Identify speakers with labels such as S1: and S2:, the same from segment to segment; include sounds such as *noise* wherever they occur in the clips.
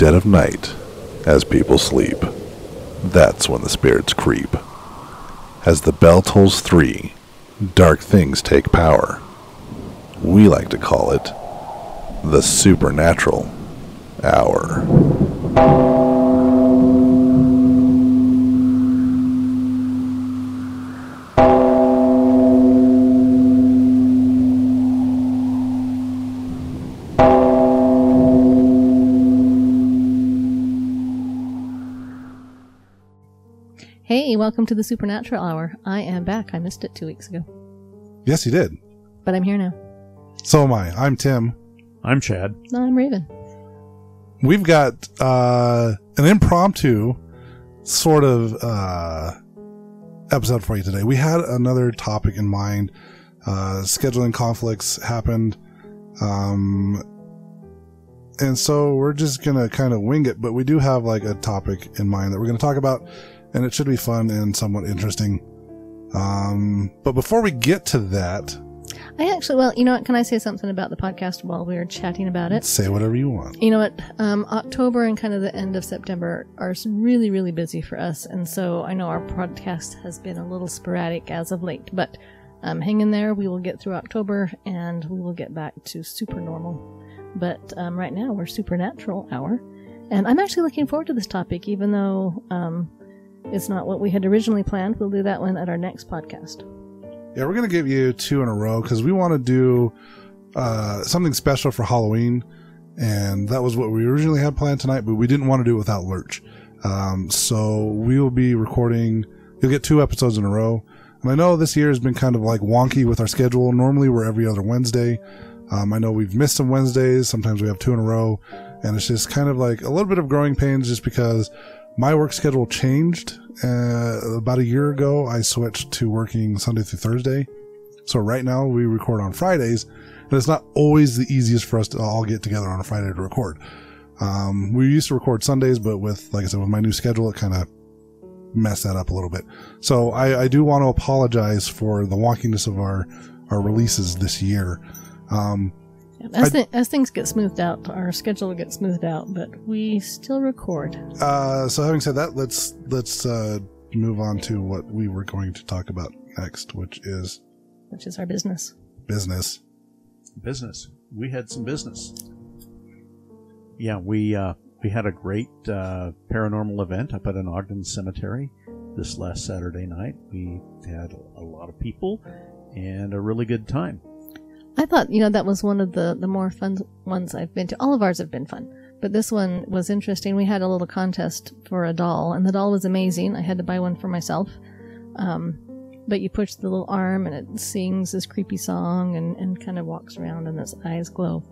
S1: dead of night, as people sleep, that's when the spirits creep. As the bell tolls three, dark things take power. We like to call it the supernatural hour.
S2: Welcome to the Supernatural Hour. I am back. I missed it two weeks ago,
S3: Yes, you did.
S2: but I'm here now.
S3: So am I. I'm Tim.
S4: I'm Chad.
S2: No, I'm Raven.
S3: We've got uh, an impromptu sort of uh, episode for you today. We had another topic in mind. Uh, scheduling conflicts happened. Um, and so we're just going to kind of wing it, but we do have like a topic in mind that we're going to talk about, and it should be fun and somewhat interesting. Um, but before we get to that,
S2: I actually, well, you know what? Can I say something about the podcast while we were chatting about it?
S3: say whatever you want.
S2: You know what? Um, October and kind of the end of September are really, really busy for us. And so I know our podcast has been a little sporadic as of late, but um, hang in there. We will get through October and we will get back to super normal. But um, right now we're supernatural hour. And I'm actually looking forward to this topic, even though um, it's not what we had originally planned. We'll do that one at our next podcast.
S3: Yeah, we're gonna give you two in a row because we want to do uh, something special for Halloween, and that was what we originally had planned tonight. But we didn't want to do it without Lurch, um, so we will be recording. You'll get two episodes in a row, and I know this year has been kind of like wonky with our schedule. Normally we're every other Wednesday. Um, I know we've missed some Wednesdays. Sometimes we have two in a row, and it's just kind of like a little bit of growing pains, just because my work schedule changed uh, about a year ago. I switched to working Sunday through Thursday. So right now we record on Fridays, and it's not always the easiest for us to all get together on a Friday to record. Um, we used to record Sundays, but with, like I said, with my new schedule, it kind of messed that up a little bit. So I, I do want to apologize for the wonkiness of our, our releases this year. Um,
S2: As,
S3: I-
S2: thi- as things get smoothed out, our schedule gets smoothed out, but we still record.
S3: Uh, so having said that, let's let's uh, move on to what we were going to talk about next, which is
S2: which is our business.
S3: business.
S4: Business. We had some business. Yeah, we uh, we had a great uh, paranormal event up at an Ogden cemetery this last Saturday night. We had a lot of people and a really good time.
S2: I thought, you know, that was one of the, the more fun ones I've been to. All of ours have been fun, but this one was interesting. We had a little contest for a doll, and the doll was amazing. I had to buy one for myself. Um, but you push the little arm, and it sings this creepy song, and, and kind of walks around, and its eyes glow.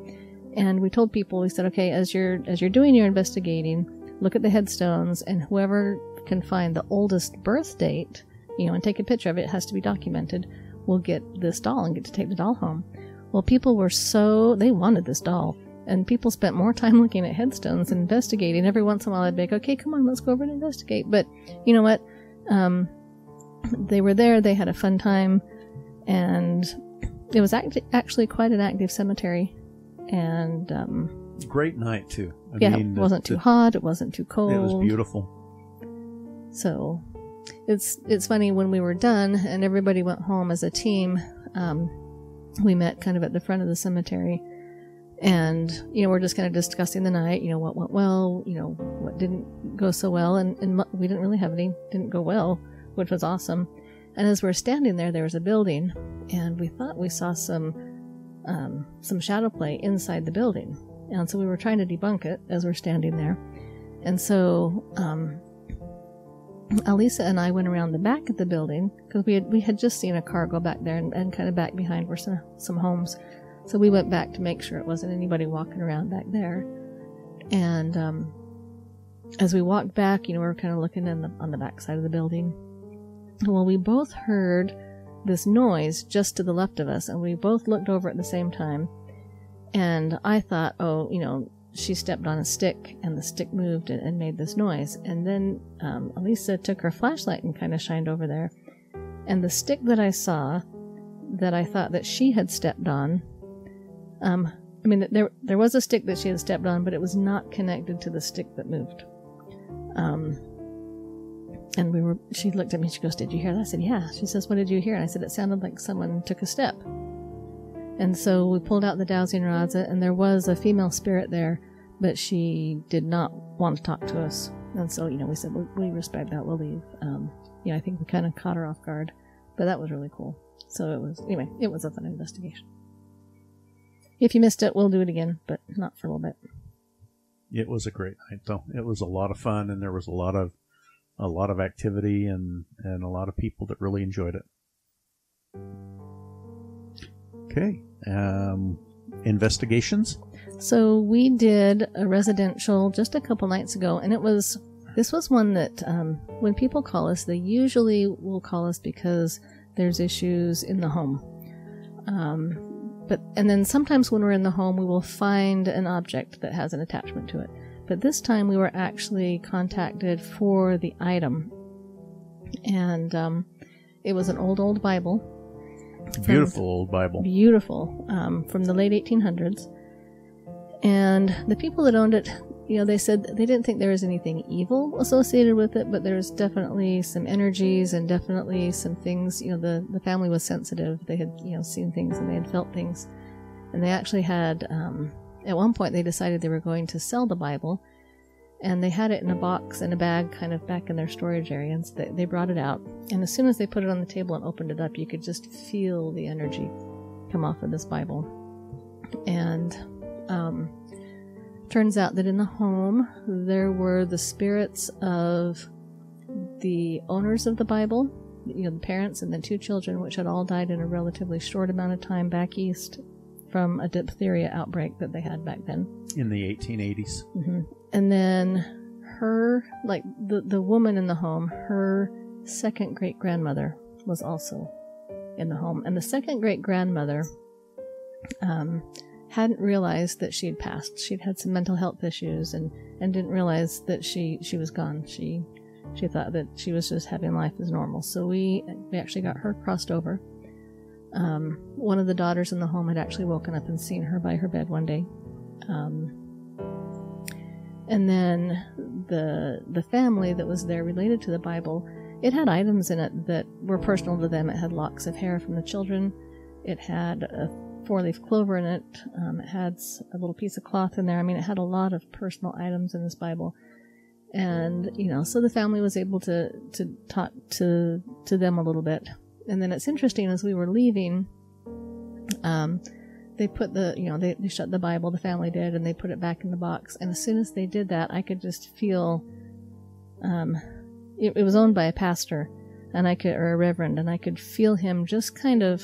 S2: And we told people, we said, okay, as you're as you're doing your investigating, look at the headstones, and whoever can find the oldest birth date, you know, and take a picture of it, it has to be documented, will get this doll and get to take the doll home. Well, people were so, they wanted this doll. And people spent more time *laughs* looking at headstones and investigating. Every once in a while, I'd be like, okay, come on, let's go over and investigate. But you know what? Um, they were there, they had a fun time, and it was act- actually quite an active cemetery. And um,
S4: Great night too. I
S2: yeah,
S4: mean,
S2: it wasn't too
S4: the-
S2: hot, it wasn't too cold.
S4: It was beautiful.
S2: So it's it's funny when we were done and everybody went home as a team. Um, we met kind of at the front of the cemetery, and you know we're just kind of discussing the night. You know what went well. You know what didn't go so well, and, and we didn't really have any didn't go well, which was awesome. And as we're standing there, there was a building, and we thought we saw some um, some shadow play inside the building, and so we were trying to debunk it as we're standing there. And so um, Alisa and I went around the back of the building because we had we had just seen a car go back there and, and kind of back behind were some some homes. So we went back to make sure it wasn't anybody walking around back there. And um, as we walked back, you know, we were kind of looking in the, on the back side of the building. Well, we both heard this noise just to the left of us, and we both looked over at the same time. And I thought, oh, you know, she stepped on a stick and the stick moved and, and made this noise. And then um, Elisa took her flashlight and kind of shined over there. And the stick that I saw, that I thought that she had stepped on, um, I mean, there there was a stick that she had stepped on, but it was not connected to the stick that moved. Um, and we were. She looked at me. She goes, "Did you hear that?" I said, "Yeah." She says, "What did you hear?" And I said, "It sounded like someone took a step." And so we pulled out the dowsing rods, and there was a female spirit there, but she did not want to talk to us. And so, you know, we said, we, we respect that, we'll leave. Um, yeah, I think we kind of caught her off guard, but that was really cool. So it was, anyway, it was a fun investigation. If you missed it, we'll do it again, but not for a little bit.
S4: It was a great night, though. It was a lot of fun, and there was a lot of a lot of activity and and a lot of people that really enjoyed it. Okay, um, investigations.
S2: So we did a residential just a couple nights ago, and it was this was one that um, when people call us, they usually will call us because there's issues in the home. Um, but and then sometimes when we're in the home, we will find an object that has an attachment to it. But this time we were actually contacted for the item, and um, it was an old old Bible.
S4: Beautiful old Bible.
S2: Beautiful um, from the late 1800s. And the people that owned it, you know, they said they didn't think there was anything evil associated with it, but there's definitely some energies and definitely some things. You know, the the family was sensitive; they had you know seen things and they had felt things, and they actually had. Um, at one point, they decided they were going to sell the Bible, and they had it in a box in a bag, kind of back in their storage area. And so they, they brought it out, and as soon as they put it on the table and opened it up, you could just feel the energy come off of this Bible, and um, turns out that in the home there were the spirits of the owners of the Bible, you know, the parents and the two children, which had all died in a relatively short amount of time back east from a diphtheria outbreak that they had back then.
S4: in the 1880s.
S2: hmm And then her, like the the woman in the home, her second great grandmother was also in the home, and the second great grandmother um, hadn't realized that she had passed. She'd had some mental health issues, and and didn't realize that she she was gone. She she thought that she was just having life as normal. So we we actually got her crossed over. Um, one of the daughters in the home had actually woken up and seen her by her bed one day. Um, and then the the family that was there related to the Bible, it had items in it that were personal to them. It had locks of hair from the children. It had a four leaf clover in it. Um, it had a little piece of cloth in there. I mean, it had a lot of personal items in this Bible. And you know, so the family was able to to talk to to them a little bit. And then it's interesting as we were leaving, um, they put the you know they, they shut the bible the family did and they put it back in the box. And as soon as they did that i could just feel um it, it was owned by a pastor and i could or a reverend and i could feel him just kind of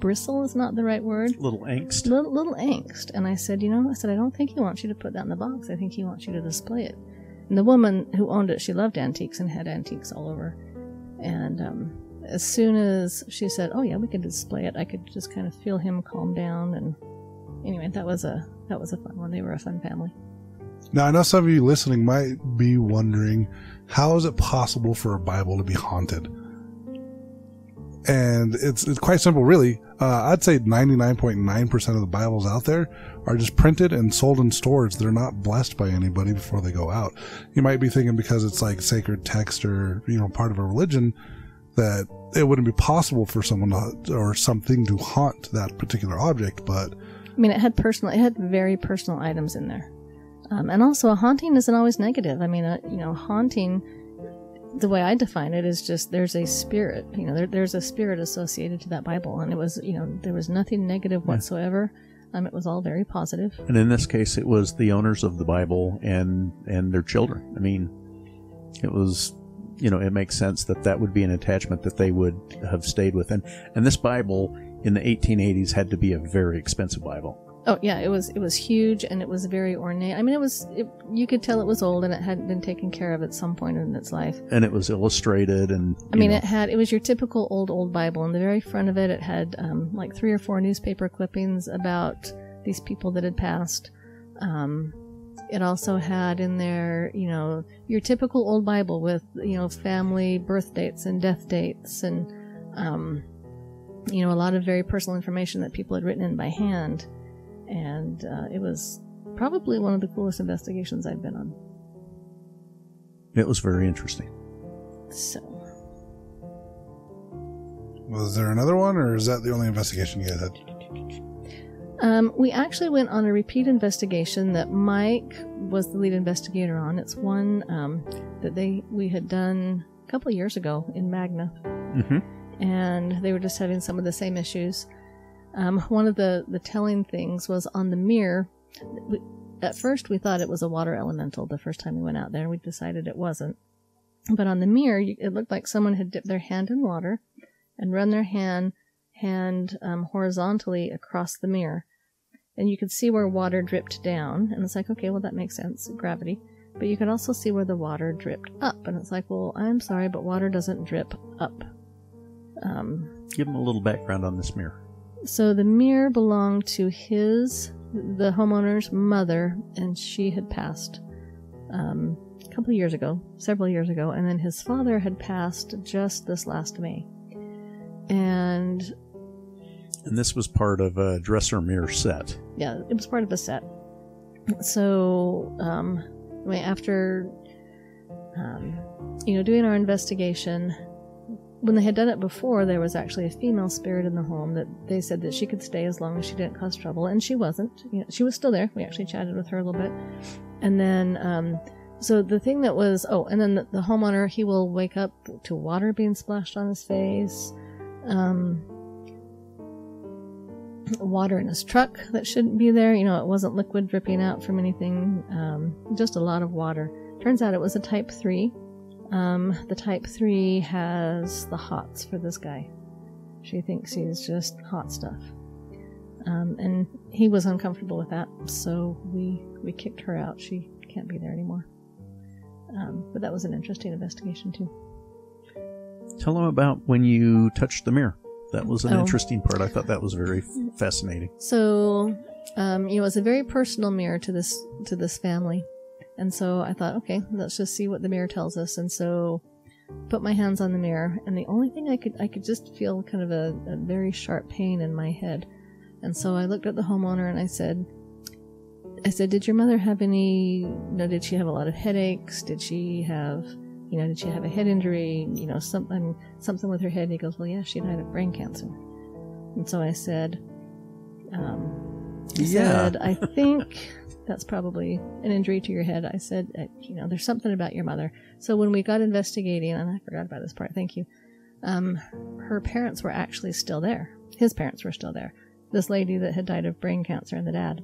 S2: bristle is not the right word.
S4: Little angst.
S2: little, little angst. And i said you know i said i don't think he wants you to put that in the box. I think he wants you to display it. And the woman who owned it she loved antiques and had antiques all over. And um, as soon as she said oh yeah we can display it i could just kind of feel him calm down and anyway that was a that was a fun one they were a fun family
S3: Now, I know some of you listening might be wondering how is it possible for a Bible to be haunted? And it's, it's quite simple, really. Uh, I'd say 99.9% of the Bibles out there are just printed and sold in stores. They're not blessed by anybody before they go out. You might be thinking because it's like sacred text or, you know, part of a religion that it wouldn't be possible for someone to, or something to haunt that particular object, but
S2: i mean it had personal it had very personal items in there. Um, and also a haunting isn't always negative. I mean uh, you know haunting the way i define it is just there's a spirit you know there, there's a spirit associated to that bible and it was you know there was nothing negative whatsoever. Um, it was all very positive.
S4: And in this case, it was the owners of the Bible and and their children. I mean, it was, you know, it makes sense that that would be an attachment that they would have stayed with. And and this Bible in the 1880s had to be a very expensive Bible.
S2: Oh yeah, it was it was huge and it was very ornate. I mean, it was it, you could tell it was old and it hadn't been taken care of at some point in its life.
S4: and it was illustrated and
S2: I mean,
S4: know,
S2: it had it was your typical old old Bible. In the very front of it, it had um, like three or four newspaper clippings about these people that had passed. Um, it also had in there, you know, your typical old Bible with you know family birth dates and death dates and um, you know a lot of very personal information that people had written in by hand. and uh, it was probably one of the coolest investigations I've been on.
S4: It was very interesting.
S2: So,
S3: Was there another one, or is that the only investigation you guys had?
S2: Um, we actually went on a repeat investigation that Mike was the lead investigator on. It's one um, that they we had done a couple of years ago in Magna.
S4: Mm-hmm.
S2: and they were just having some of the same issues. Um, one of the, the telling things was on the mirror. We, at first, we thought it was a water elemental the first time we went out there, and we decided it wasn't. But on the mirror, you, it looked like someone had dipped their hand in water and run their hand hand um, horizontally across the mirror, and you could see where water dripped down. And it's like, okay, well that makes sense, gravity. But you could also see where the water dripped up, and it's like, well, I'm sorry, but water doesn't drip up. Um,
S4: Give him a little background on this mirror.
S2: so the mirror belonged to his, the homeowner's mother, and she had passed um, a couple of years ago, several years ago, and then his father had passed just this last May. And
S4: And this was part of a dresser mirror set.
S2: yeah, it was part of a set. So, um, I mean, after, um, you know, doing our investigation, when they had done it before, there was actually a female spirit in the home that they said that she could stay as long as she didn't cause trouble, and she wasn't. You know, she was still there. We actually chatted with her a little bit, and then, um, so the thing that was, oh, and then the, the homeowner, he will wake up to water being splashed on his face. Um, water in his truck that shouldn't be there. You know, it wasn't liquid dripping out from anything, um, just a lot of water. Turns out it was a type 3. Um, the type 3 has the hots for this guy. She thinks he's just hot stuff. Um, and he was uncomfortable with that, so we, we kicked her out. She can't be there anymore. Um, but that was an interesting investigation, too.
S4: Tell them about when you touched the mirror. That was an
S2: Oh.
S4: interesting part. I thought that was very fascinating.
S2: So, um, you know, it's a very personal mirror to this to this family, and so I thought, okay, let's just see what the mirror tells us. And so, put my hands on the mirror, and the only thing I could I could just feel kind of a, a very sharp pain in my head, and so I looked at the homeowner and I said, I said, did your mother have any? You know, did she have a lot of headaches? Did she have you know, did she have a head injury? You know, something something with her head. And He goes, well, yeah, she died of brain cancer. And so I said, um, I
S4: Yeah.
S2: said, I think that's probably an injury to your head. I said, uh, you know, there's something about your mother. So when we got investigating, and I forgot about this part, thank you. Um, her parents were actually still there. His parents were still there. This lady that had died of brain cancer and the dad.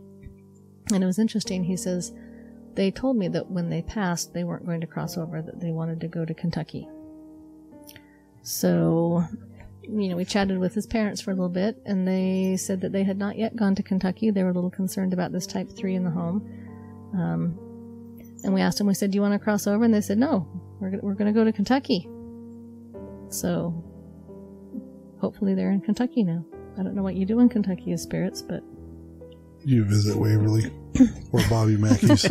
S2: And it was interesting. He says, they told me that when they passed, they weren't going to cross over, that they wanted to go to Kentucky. So, you know, we chatted with his parents for a little bit, and they said that they had not yet gone to Kentucky. They were a little concerned about this type 3 in the home. Um, and we asked them, we said, Do you want to cross over? And they said, No, we're, we're going to go to Kentucky. So, hopefully they're in Kentucky now. I don't know what you do in Kentucky as spirits, but
S3: You visit Waverly or Bobby Mackey's. *laughs*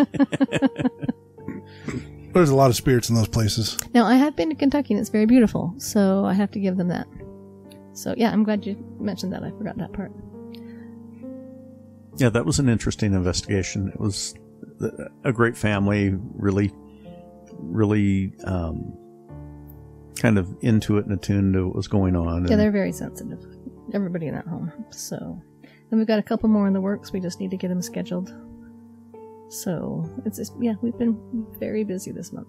S3: There's a lot of spirits in those places.
S2: Now, I have been to Kentucky and it's very beautiful, so I have to give them that. So, yeah, I'm glad you mentioned that. I forgot that part.
S4: Yeah, that was an interesting investigation. It was a great family, really, really um, kind of into it and attuned to what was going on.
S2: Yeah,
S4: and-
S2: they're very sensitive. Everybody in that home. So, and we've got a couple more in the works. We just need to get them scheduled. So, it's just, yeah, we've been very busy this month.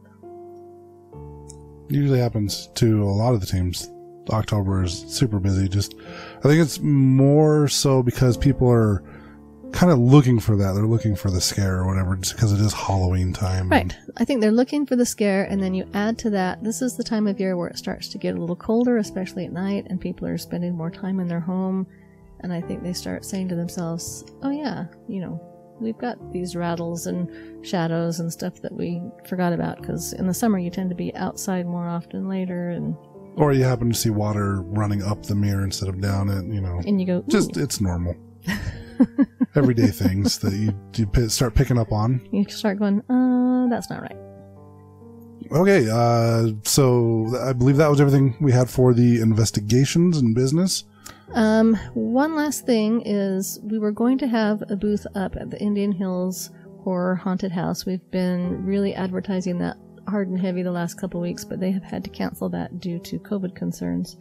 S3: Usually happens to a lot of the teams. October is super busy. Just, I think it's more so because people are kind of looking for that. They're looking for the scare or whatever, just because it is Halloween time.
S2: Right. I think they're looking for the scare, and then you add to that, this is the time of year where it starts to get a little colder, especially at night, and people are spending more time in their home. And I think they start saying to themselves, oh, yeah, you know, we've got these rattles and shadows and stuff that we forgot about because in the summer you tend to be outside more often later, and,
S3: Or you happen to see water running up the mirror instead of down it. You know,
S2: and you go,
S3: just it's normal. *laughs* Everyday things that you, you start picking up on.
S2: you start going, uh, that's not right.
S3: Okay, uh, so I believe that was everything we had for the investigations and business.
S2: Um, one last thing is we were going to have a booth up at the Indian Hills Horror Haunted House. We've been really advertising that hard and heavy the last couple weeks, but they have had to cancel that due to COVID concerns.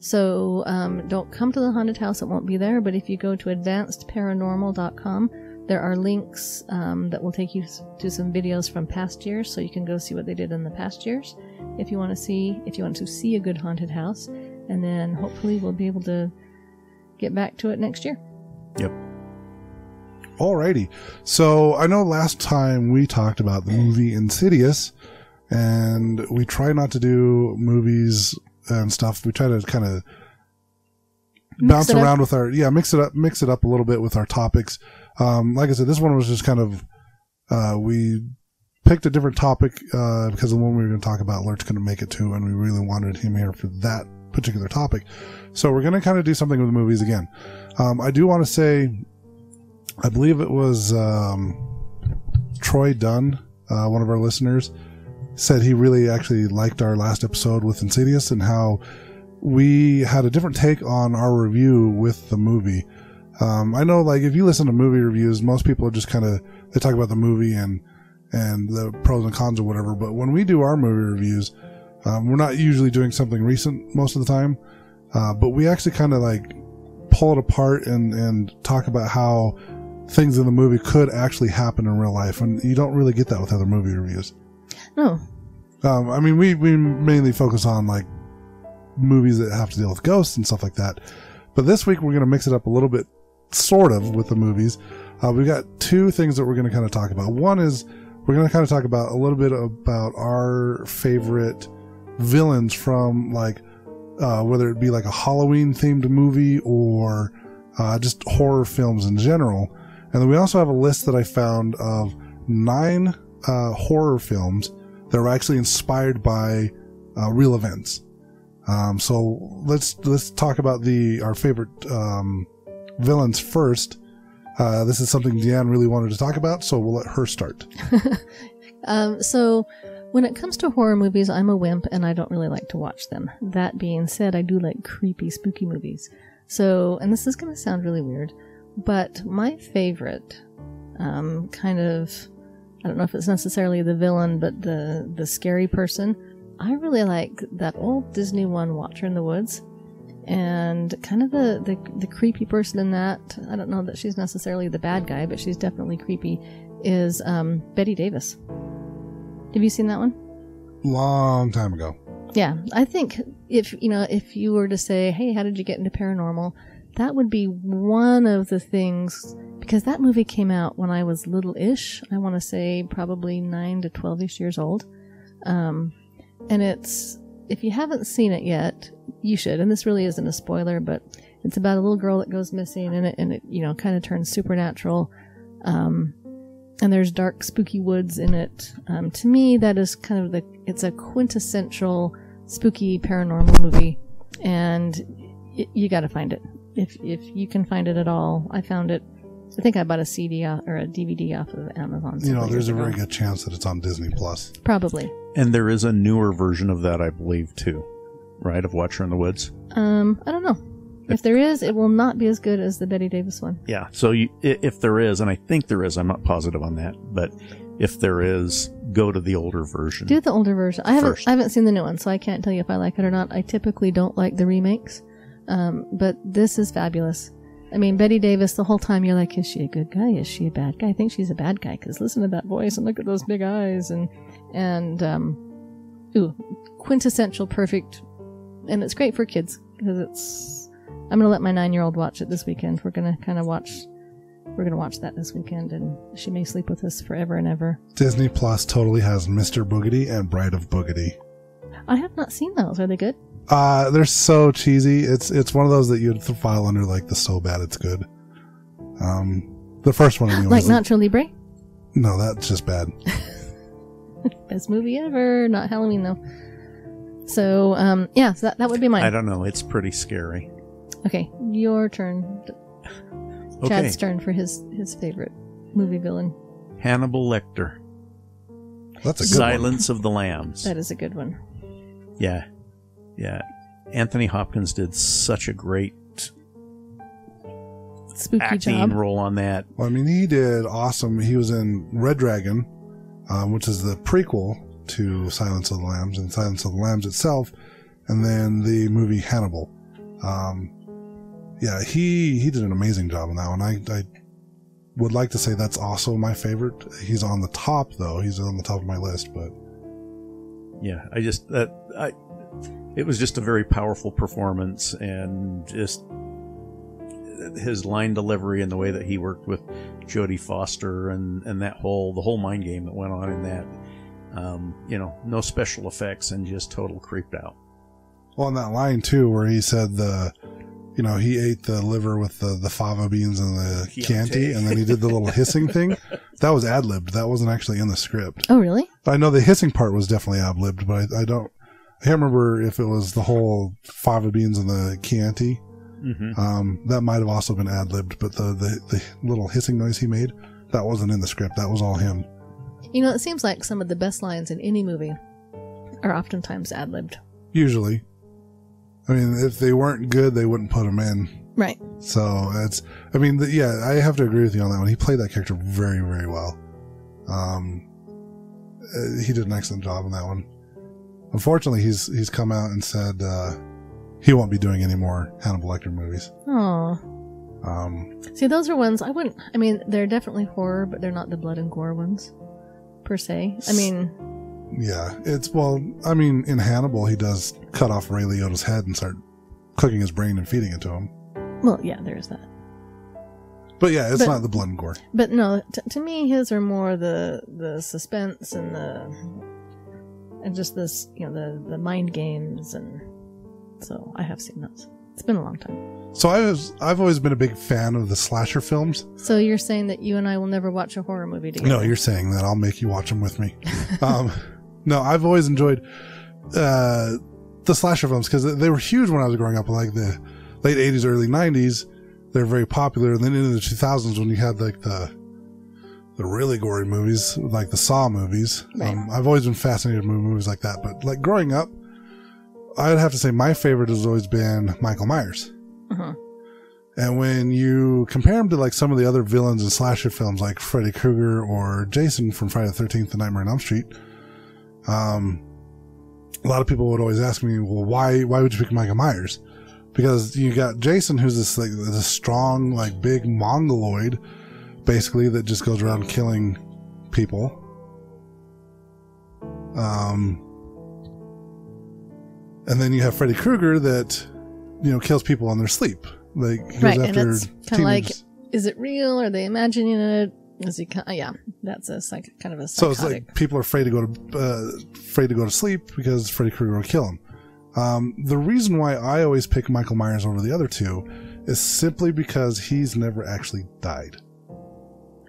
S2: So um, don't come to the haunted house; it won't be there. But if you go to advancedparanormal.com, there are links um, that will take you to some videos from past years, so you can go see what they did in the past years. If you want to see, if you want to see a good haunted house, and then hopefully we'll be able to get back to it next year.
S4: Yep.
S3: Alrighty. So I know last time we talked about the movie Insidious, and we try not to do movies and stuff. We try to kind of bounce
S2: it up.
S3: around with our yeah, mix it up, mix it up a little bit with our topics. Um, like I said, this one was just kind of uh, we picked a different topic uh, because the one we were going to talk about, Lurch couldn't make it to, and we really wanted him here for that particular topic. So we're going to kind of do something with the movies again. Um, I do want to say, I believe it was um, Troy Dunn, uh, one of our listeners, said he really actually liked our last episode with Insidious and how we had a different take on our review with the movie. Um, I know, like, if you listen to movie reviews, most people are just kind of they talk about the movie and and the pros and cons or whatever. But when we do our movie reviews, um, we're not usually doing something recent most of the time, uh, but we actually kind of like pull it apart and and talk about how things in the movie could actually happen in real life, and you don't really get that with other movie reviews.
S2: No,
S3: Um, I mean, we we mainly focus on like movies that have to deal with ghosts and stuff like that. But this week we're going to mix it up a little bit, sort of, with the movies. Uh, we've got two things that we're going to kind of talk about. One is we're going to kind of talk about a little bit about our favorite villains from like uh, whether it be like a Halloween themed movie or uh, just horror films in general. And then we also have a list that I found of nine uh, horror films that were actually inspired by uh, real events. Um, so let's let's talk about the our favorite um, villains first. Uh, this is something Deanne really wanted to talk about, so we'll let her start. *laughs* *laughs*
S2: Um, so, when it comes to horror movies, I'm a wimp and I don't really like to watch them. That being said, I do like creepy, spooky movies. So, and this is going to sound really weird, but my favorite, um, kind of, I don't know if it's necessarily the villain, but the the scary person. I really like that old Disney one, Watcher in the Woods, and kind of the, the the creepy person in that. I don't know that she's necessarily the bad guy, but she's definitely creepy. Is um, Bette Davis. Have you seen that one?
S3: Long time ago.
S2: Yeah, I think if you know if you were to say, "Hey, how did you get into paranormal?" That would be one of the things because that movie came out when I was little-ish. I want to say probably nine to twelve-ish years old, um, and it's if you haven't seen it yet, you should. And this really isn't a spoiler, but it's about a little girl that goes missing, and it and it you know kind of turns supernatural. Um, and there's dark, spooky woods in it. Um, to me, that is kind of the it's a quintessential spooky paranormal movie, and y- you got to find it if if you can find it at all. I found it. I think I bought a CD off, or a DVD off of Amazon.
S3: You know, there's
S2: years
S3: a
S2: ago.
S3: very good chance that it's on Disney Plus.
S2: probably.
S4: And there is a newer version of that, I believe, too, right? Of Watcher in the Woods.
S2: Um, I don't know. If there is, it will not be as good as the Bette Davis one.
S4: Yeah. So you, if there is, and I think there is, I'm not positive on that, but if there is, go to the older version.
S2: Do the older version. I haven't
S4: First.
S2: I haven't seen the new one, so I can't tell you if I like it or not. I typically don't like the remakes, um, but this is fabulous. I mean, Bette Davis. The whole time you're like, is she a good guy? Is she a bad guy? I think she's a bad guy because listen to that voice and look at those big eyes and and um, ooh, quintessential perfect, and it's great for kids because it's. I'm gonna let my nine year old watch it this weekend. We're gonna kind of watch. We're gonna watch that this weekend, and she may sleep with us forever and ever.
S3: Disney Plus totally has Mr. Boogedy and Bride of Boogedy.
S2: I have not seen those. Are they good?
S3: Uh, they're so cheesy. It's it's one of those that you'd file under like the so bad it's good. Um, the first one, anyways. *gasps*
S2: Like Nacho Libre?
S3: No, that's just bad. *laughs*
S2: Best movie ever. Not Halloween though. So, um, yeah, so that, that would be mine.
S4: I don't know. It's pretty scary.
S2: Okay, your turn. *sighs*
S4: Okay.
S2: Chad's turn for his his favorite movie villain.
S4: Hannibal Lecter.
S3: That's a good one.
S4: Silence of the Lambs.
S2: That is a good one.
S4: Yeah. Yeah. Anthony Hopkins did such a great
S2: Spooky
S4: acting
S2: job.
S4: role on that.
S3: Well, I mean, he did awesome. He was in Red Dragon, um, which is the prequel to Silence of the Lambs, and Silence of the Lambs itself, and then the movie Hannibal. Um, yeah, he he did an amazing job in that one. I, I would like to say that's also my favorite. He's on the top though. He's on the top of my list, but
S4: Yeah, I just that I it was just a very powerful performance and just his line delivery and the way that he worked with Jodie Foster and and that whole the whole mind game that went on in that. Um, you know, no special effects and just total creeped out.
S3: well, on that line too, where he said the, you know, he ate the liver with the the fava beans and the
S4: Chianti.
S3: Chianti, and then he did the little *laughs* hissing thing. That was ad libbed. That wasn't actually in the script.
S2: Oh, really?
S3: I know the hissing part was definitely ad libbed, but I, I don't. I can't remember if it was the whole fava beans and the Chianti.
S4: Mm-hmm.
S3: Um, that might have also been ad libbed, but the, the the little hissing noise he made that wasn't in the script. That was all him.
S2: You know, it seems like some of the best lines in any movie are oftentimes ad libbed.
S3: Usually, I mean, if they weren't good, they wouldn't put them in.
S2: Right.
S3: So it's. I mean, the, yeah, I have to agree with you on that one. He played that character very, very well. Um, uh, he did an excellent job on that one. Unfortunately, he's he's come out and said uh, he won't be doing any more Hannibal Lecter movies.
S2: Oh.
S3: Um,
S2: See, those are ones I wouldn't. I mean, they're definitely horror, but they're not the blood and gore ones, per se. I mean,
S3: yeah, it's well. I mean, in Hannibal, he does cut off Ray Liotta's head and start cooking his brain and feeding it to him.
S2: well, yeah, there's that.
S3: But yeah, it's
S2: But-
S3: not the blood and gore.
S2: But no, t- to me, his are more the the suspense and the and just this, you know, the the mind games, and so I have seen those. It's been a long time.
S3: So I was I've always been a big fan of the slasher films.
S2: So you're saying that you and I will never watch a horror movie together?
S3: No, you're saying that. I'll make you watch them with me. *laughs* um, no, I've always enjoyed uh, the slasher films because they were huge when I was growing up, like the late '80s, early '90s. They're very popular, and then into the 2000s when you had like the the really gory movies, like the Saw movies.
S2: Right.
S3: Um, I've always been fascinated with movies like that. But like growing up, I'd have to say my favorite has always been Michael Myers.
S2: Uh-huh.
S3: And when you compare him to like some of the other villains in slasher films like Freddy Krueger or Jason from Friday the 13th and Nightmare on Elm Street, um, a lot of people would always ask me, well, why, why would you pick Michael Myers? Because you got Jason, who's this like, this strong, like big mongoloid, basically, that just goes around killing people. Um, and then you have Freddy Krueger that, you know, kills people in their sleep. Like, goes
S2: Right, and
S3: after
S2: it's kinda like- Is it real? Are they imagining it? Is he? ki- Yeah, that's a psych, kind of a
S3: So it's like people are afraid to go to uh, afraid to go to sleep because Freddy Krueger will kill them. Um, the reason why I always pick Michael Myers over the other two is simply because he's never actually died.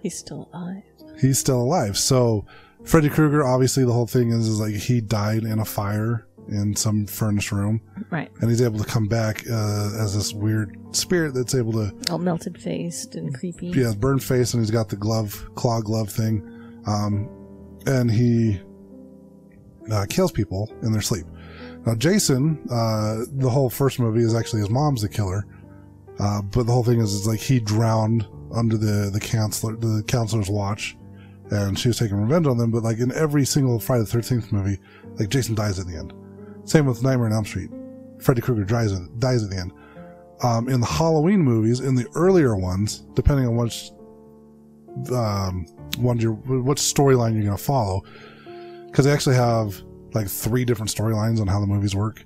S2: He's still alive.
S3: He's still alive. So Freddy Krueger, obviously, the whole thing is, is like he died in a fire in some furnace room,
S2: Right.
S3: and he's able to come back uh, as this weird spirit that's able to
S2: All melted faced and creepy.
S3: yeah, burned face, and he's got the glove, claw glove thing, um, and he uh, kills people in their sleep. Now, Jason, uh, the whole first movie is actually his mom's the killer, uh, but the whole thing is, is like he drowned under the the counselor, the counselor's watch, and she was taking revenge on them. But like in every single Friday the Thirteenth movie, like Jason dies at the end. Same with Nightmare on Elm Street. Freddy Krueger dies at, dies at the end um, in the Halloween movies, in the earlier ones, depending on which um, one you're, what storyline you're going to follow, because they actually have like three different storylines on how the movies work.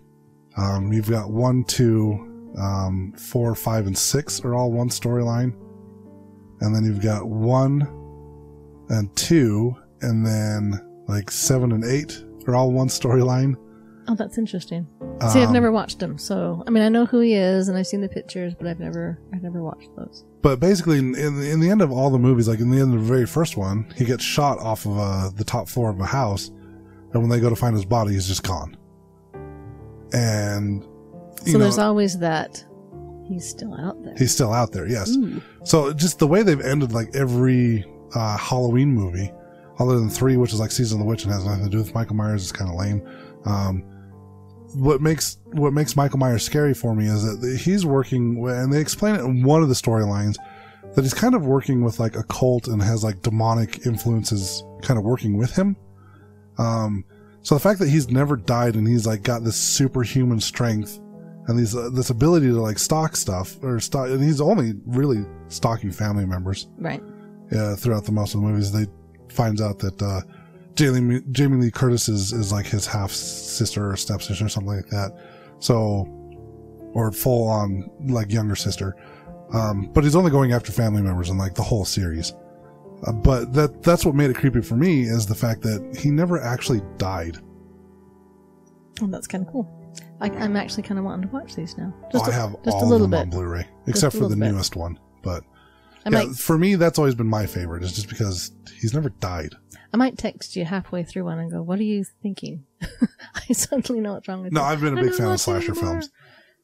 S3: Um, you've got one, two, um, four, five, and six are all one storyline, and then you've got one and two, and then like seven and eight are all one storyline.
S2: Oh, that's interesting. See, I've
S3: Um,
S2: never watched him, so I mean, I know who he is and I've seen the pictures, but I've never, I've never watched those.
S3: But basically, in, in in the end of all the movies, like in the end of the very first one, he gets shot off of uh, the top floor of a house, and when they go to find his body, he's just gone. And you
S2: So
S3: know,
S2: there's always that. He's still out there.
S3: he's still out there. Yes.
S2: Ooh.
S3: So just the way they've ended like every uh, Halloween movie, other than three, which is like Season of the Witch and has nothing to do with Michael Myers, is kind of lame. Um, what makes what makes Michael Myers scary for me is that he's working, and they explain it in one of the storylines that he's kind of working with like a cult and has like demonic influences kind of working with him. Um, so the fact that he's never died and he's like got this superhuman strength and these uh, this ability to like stalk stuff or stalk, and he's only really stalking family members
S2: Right.
S3: Yeah, throughout the most of the movies. They finds out that uh, Jamie, Jamie Lee Curtis is, is like his half sister or stepsister or something like that. So, or full on like younger sister. Um, but he's only going after family members in like the whole series. Uh, but that that's what made it creepy for me is the fact that he never actually died.
S2: Oh, that's kind of cool. I, I'm actually kind of wanting to watch these now.
S3: Oh,
S2: Just
S3: have
S2: just
S3: all
S2: a
S3: of
S2: little
S3: bit. on. Blu-ray, except for the
S2: bit.
S3: newest one. But yeah, for me, that's always been my favorite. Is just because he's never died.
S2: I might text you halfway through one and go, "What are you thinking?" *laughs* I suddenly know what's wrong with
S3: No,
S2: you.
S3: I've been a big fan of slasher
S2: anymore.
S3: films.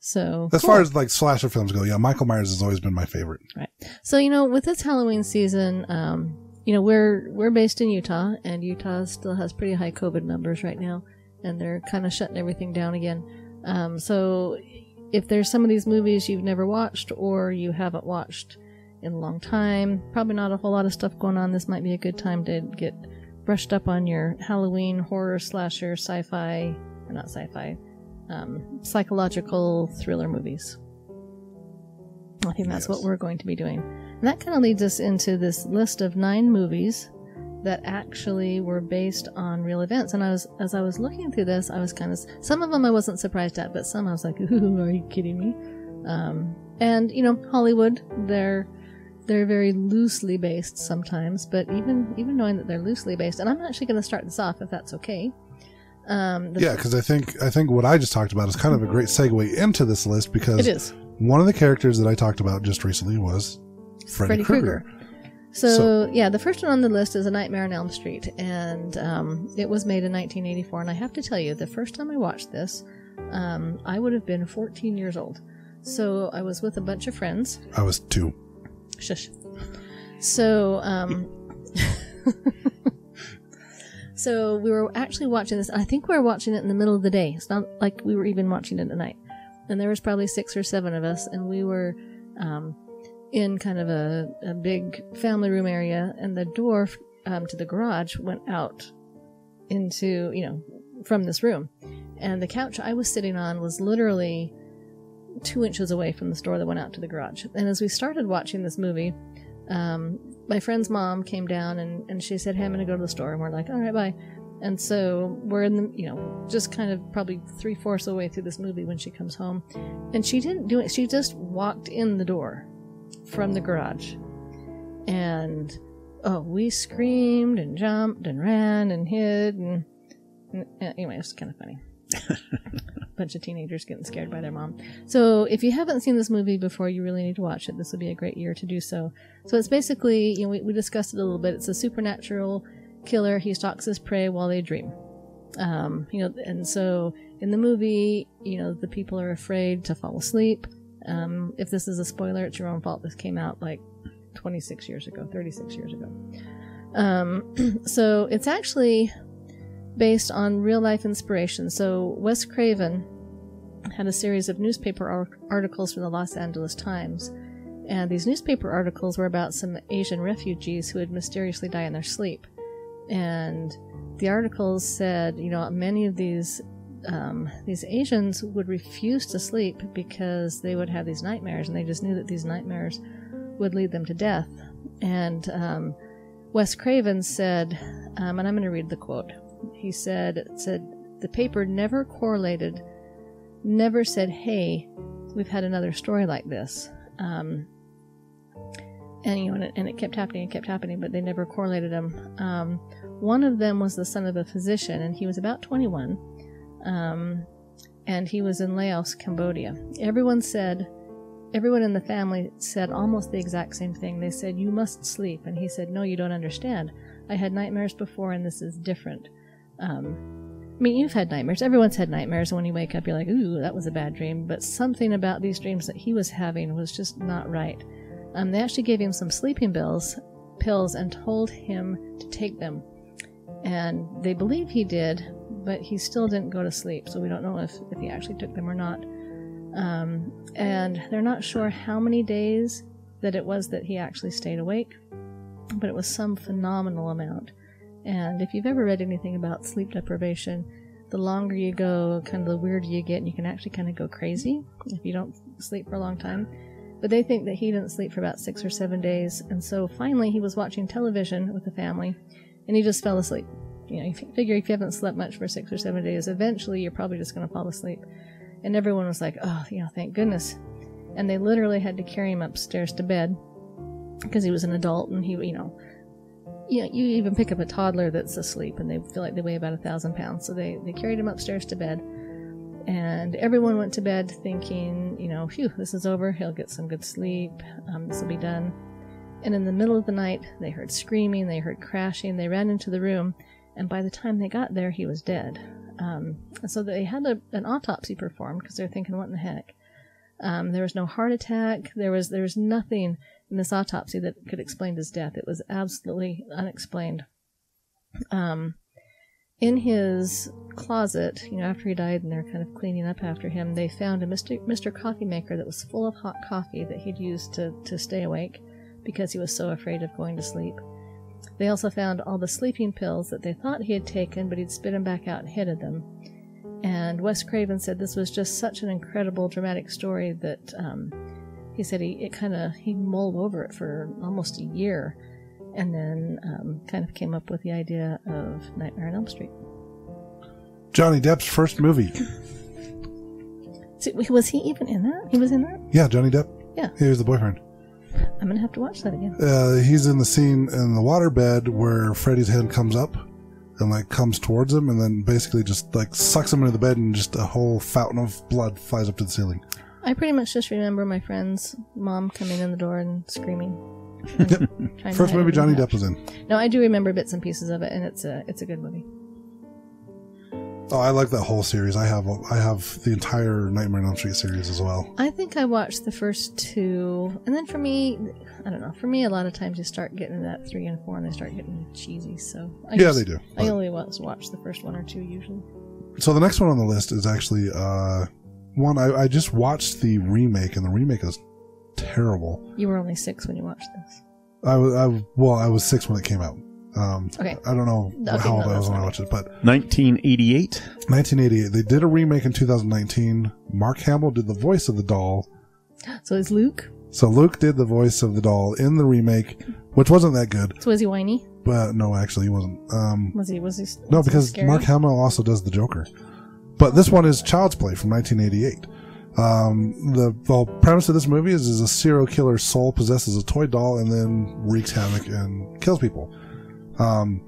S2: So
S3: As
S2: cool.
S3: far as like slasher films go, yeah, Michael Myers has always been my favorite.
S2: Right. So you know, with this Halloween season, um, you know, we're we're based in Utah, and Utah still has pretty high COVID numbers right now, and they're kind of shutting everything down again. Um, so if there's some of these movies you've never watched or you haven't watched in a long time, probably not a whole lot of stuff going on. This might be a good time to get brushed up on your Halloween horror slasher sci-fi or not sci-fi um, psychological thriller movies. I think that's
S3: Yes.
S2: what we're going to be doing. And that kind of leads us into this list of nine movies that actually were based on real events. And I was, as I was looking through this, I was kind of, some of them I wasn't surprised at, but some I was like, *laughs* ooh, are you kidding me? Um, and, you know, Hollywood, they're, they're very loosely based sometimes, but even, even knowing that they're loosely based, and I'm actually going to start this off if that's okay. Um,
S3: Yeah, because I think I think what I just talked about is kind of a great segue into this list because
S2: it is.
S3: one of the characters that I talked about just recently was Freddy,
S2: Freddy
S3: Krueger.
S2: Krueger. So, yeah, the first one on the list is A Nightmare on Elm Street, and um, it was made in 1984. And I have to tell you, the first time I watched this, um, I would have been 14 years old. So I was with a bunch of friends.
S3: I was two.
S2: Shush. So, um, *laughs* so we were actually watching this. I think we were watching it in the middle of the day. It's not like we were even watching it at night. And there was probably six or seven of us, and we were um, in kind of a, a big family room area, and the door um, to the garage went out into, you know, from this room. And the couch I was sitting on was literally two inches away from this door that went out to the garage. And as we started watching this movie, um, my friend's mom came down and, and she said, Hey, I'm going to go to the store. And we're like, All right, bye. And so we're in the, you know, just kind of probably three fourths of the way through this movie when she comes home. And she didn't do it. She just walked in the door from the garage. And, oh, we screamed and jumped and ran and hid. And, and anyway, it's kind of funny *laughs* bunch of teenagers getting scared by their mom. So if you haven't seen this movie before, you really need to watch it. This would be a great year to do so. So it's basically, you know, we, we discussed it a little bit. It's a supernatural killer. He stalks his prey while they dream. Um, you know, and so in the movie, you know, the people are afraid to fall asleep. Um, if this is a spoiler, it's your own fault. This came out like 26 years ago, 36 years ago. Um, *clears throat* so it's actually based on real life inspiration. So Wes Craven had a series of newspaper ar- articles from the Los Angeles Times. And these newspaper articles were about some Asian refugees who had mysteriously died in their sleep. And the articles said, you know, many of these um, these Asians would refuse to sleep because they would have these nightmares, and they just knew that these nightmares would lead them to death. And um, Wes Craven said, um, and I'm going to read the quote. He said, said the paper never correlated, never said, "Hey, we've had another story like this." Um, and you know, and it, and it kept happening and kept happening, but they never correlated them. Um, one of them was the son of a physician, and he was about 21, um, and he was in Laos, Cambodia. Everyone said, everyone in the family said almost the exact same thing. They said, "You must sleep," and he said, "No, you don't understand. I had nightmares before, and this is different." Um, I mean, you've had nightmares. Everyone's had nightmares. and When you wake up, you're like, "Ooh, that was a bad dream." But something about these dreams that he was having was just not right. Um, they actually gave him some sleeping pills, pills, and told him to take them. And they believe he did, but he still didn't go to sleep. So we don't know if, if he actually took them or not. Um, and they're not sure how many days that it was that he actually stayed awake, but it was some phenomenal amount. And if you've ever read anything about sleep deprivation, the longer you go, kind of the weirder you get, and you can actually kind of go crazy if you don't sleep for a long time. But they think that he didn't sleep for about six or seven days, and so finally he was watching television with the family, and he just fell asleep. You know, you figure if you haven't slept much for six or seven days, eventually you're probably just going to fall asleep. And everyone was like, oh, you know, thank goodness. And they literally had to carry him upstairs to bed because he was an adult and he, you know, you know, you even pick up a toddler that's asleep and they feel like they weigh about a thousand pounds. So they, they carried him upstairs to bed. And everyone went to bed thinking, you know, phew, this is over. He'll get some good sleep. Um, this will be done. And in the middle of the night, they heard screaming, they heard crashing, they ran into the room, and by the time they got there, he was dead. Um, so they had a, an autopsy performed because they're thinking, what in the heck? Um, there was no heart attack. There was there was nothing in this autopsy that could explain his death. It was absolutely unexplained. Um, in his closet, you know, after he died and they're kind of cleaning up after him, they found a Mr. Mr. Coffee Maker that was full of hot coffee that he'd used to, to stay awake because he was so afraid of going to sleep. They also found all the sleeping pills that they thought he had taken, but he'd spit them back out and hid them. And Wes Craven said this was just such an incredible, dramatic story that um, he said he it kind of he mulled over it for almost a year, and then um, kind of came up with the idea of Nightmare on Elm Street.
S3: Johnny Depp's first movie. *laughs*
S2: So, was he even in that? He was in that.
S3: Yeah, Johnny Depp.
S2: Yeah.
S3: He was the boyfriend.
S2: I'm gonna have to watch that again.
S3: Uh, he's in the scene in the waterbed where Freddy's hand comes up and like comes towards him and then basically just like sucks him into the bed and just a whole fountain of blood flies up to the ceiling.
S2: I pretty much just remember my friend's mom coming in the door and screaming. *laughs*
S3: First movie Johnny Depp was in.
S2: No, I do remember bits and pieces of it, and it's a it's a good movie.
S3: Oh, I like that whole series. I have I have the entire Nightmare on Elm Street series as well.
S2: I think I watched the first two, and then for me, I don't know. For me, a lot of times you start getting that three and four, and they start getting cheesy. So I
S3: Yeah,
S2: just-
S3: they do.
S2: I only watch, watch the first one or two usually.
S3: So the next one on the list is actually uh, one I, I just watched the remake, and the remake is terrible.
S2: You were only six when you watched this.
S3: I was I, well, I was six when it came out. Um,
S2: Okay.
S3: I don't know
S2: Okay,
S3: how old
S2: no,
S3: I was when I watched it, but
S4: 1988.
S3: 1988. They did a remake in 2019. Mark Hamill did the voice of the doll. *gasps*
S2: So is Luke?
S3: So Luke did the voice of the doll in the remake, which wasn't that good.
S2: So was he whiny?
S3: But no, actually, he wasn't. Um,
S2: Was he? Was he?
S3: no,
S2: was he
S3: because
S2: scary?
S3: Mark Hamill also does the Joker. But this one is Child's Play from 1988. Um, the, premise of this movie is, is a serial killer soul possesses a toy doll and then wreaks havoc and kills people. Um,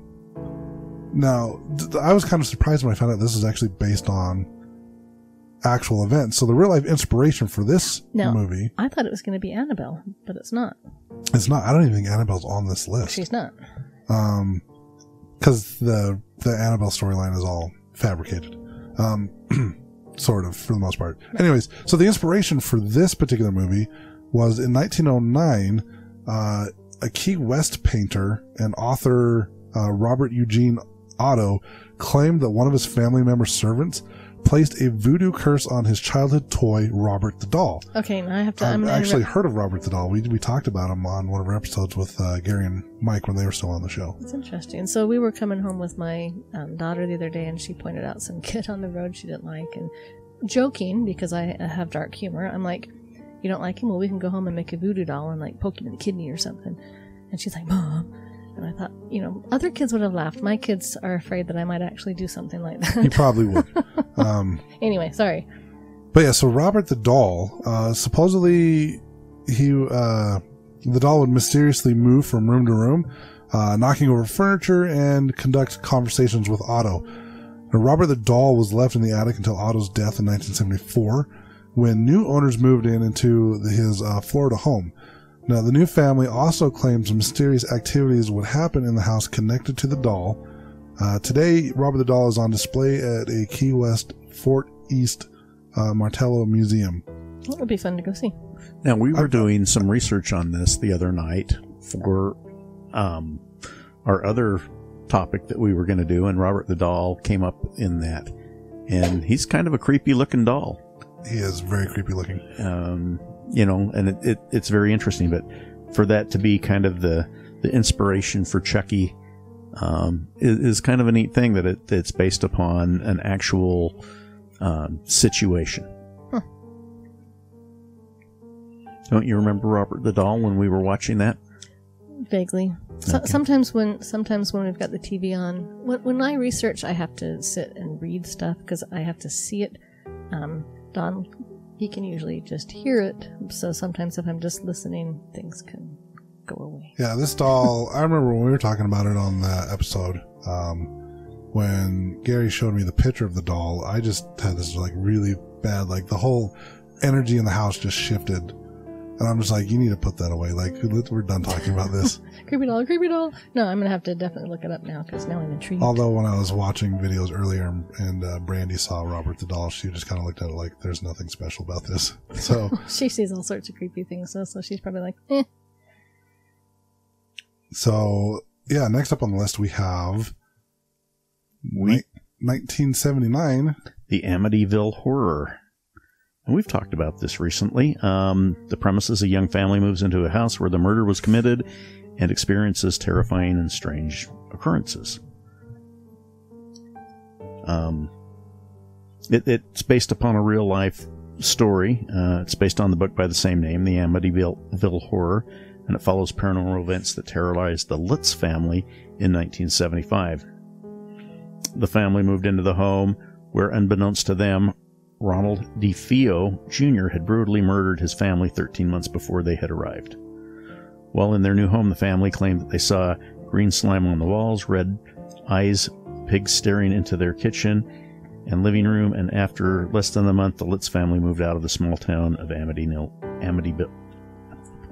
S3: now, th- I was kind of surprised when I found out this is actually based on actual events. So the real life inspiration for this
S2: No.
S3: movie
S2: I thought it was going to be Annabelle, but it's not.
S3: It's not. I don't even think Annabelle's on this list.
S2: She's not.
S3: um because the the annabelle storyline is all fabricated um *clears throat* sort of for the most part. Anyways so the inspiration for this particular movie was in 1909 uh a key west painter and author uh, robert eugene otto claimed that one of his family member servants placed a voodoo curse on his childhood toy robert the doll
S2: Okay, now I have to. I'm
S3: I've actually
S2: interrupt-
S3: heard of Robert the Doll. We, we talked about him on one of our episodes with uh, Gary and Mike when they were still on the show.
S2: It's interesting. So we were coming home with my um, daughter the other day, and she pointed out some *laughs* kid on the road she didn't like, and joking because I have dark humor. I'm like, "You don't like him? Well, we can go home and make a voodoo doll and like poke him in the kidney or something." And she's like, "Mom." And I thought, you know, other kids would have laughed. My kids are afraid that I might actually do something like that.
S3: You probably would. *laughs* um,
S2: anyway, sorry.
S3: but yeah, so Robert the Doll, uh, supposedly he, uh, the doll would mysteriously move from room to room, uh, knocking over furniture and conduct conversations with Otto. Now, Robert the Doll was left in the attic until Otto's death in 1974 when new owners moved in into the, his uh, Florida home. Now, the new family also claims mysterious activities would happen in the house connected to the doll. Uh, today, Robert the Doll is on display at a Key West Fort East uh, Martello Museum.
S2: It would be fun to go see.
S4: Now we were doing some research on this the other night for um, our other topic that we were going to do, and Robert the Doll came up in that. And he's kind of a creepy looking doll.
S3: He is very creepy looking.
S4: um, you know, and it, it, it's very interesting. But for that to be kind of the the inspiration for Chucky um, is, is kind of a neat thing that it, it's based upon an actual um, situation.
S2: Huh.
S4: Don't you remember Robert the Doll when we were watching that?
S2: Vaguely. So,
S4: Okay.
S2: Sometimes when sometimes when we've got the TV on, when, when I research, I have to sit and read stuff because I have to see it. Um, Don, he can usually just hear it. So sometimes if I'm just listening, things can go away.
S3: Yeah, this doll, I remember when we were talking about it on that episode, um, when Gary showed me the picture of the doll, I just had this like really bad, like the whole energy in the house just shifted. And I'm just like, you need to put that away. Like, we're done talking about this. *laughs*
S2: Creepy doll, creepy doll. No, I'm gonna have to definitely look it up now because now I'm intrigued.
S3: Although when I was watching videos earlier and uh, Brandy saw Robert the doll, she just kind of looked at it like, there's nothing special about this. *laughs* So, *laughs*
S2: she sees all sorts of creepy things, so, so she's probably like, eh.
S3: so yeah, next up on the list we have
S4: We
S3: ni- 1979.
S4: the Amityville Horror. And we've talked about this recently. Um, the premise is a young family moves into a house where the murder was committed and experiences terrifying and strange occurrences. Um, it, it's based upon a real life story. Uh, it's based on the book by the same name, The Amityville Horror, and it follows paranormal events that terrorized the Lutz family in 1975. The family moved into the home where, unbeknownst to them, Ronald DeFeo Jr. had brutally murdered his family 13 months before they had arrived. While in their new home, the family claimed that they saw green slime on the walls, red eyes, pigs staring into their kitchen and living room, and after less than a month, the Lutz family moved out of the small town of Amityville. Amityville.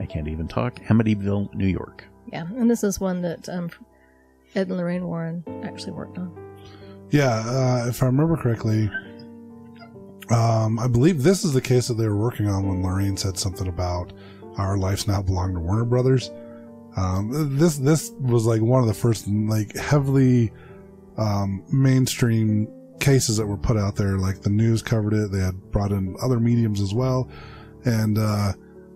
S4: I can't even talk. Amityville, New York.
S2: yeah. And this is one that um, Ed and Lorraine Warren actually worked on.
S3: Yeah, uh, if I remember correctly, um, I believe this is the case that they were working on when Lorraine said something about our lives now belong to Warner Brothers. Um, this this was like one of the first like heavily um, mainstream cases that were put out there. Like the news covered it. They had brought in other mediums as well, and uh,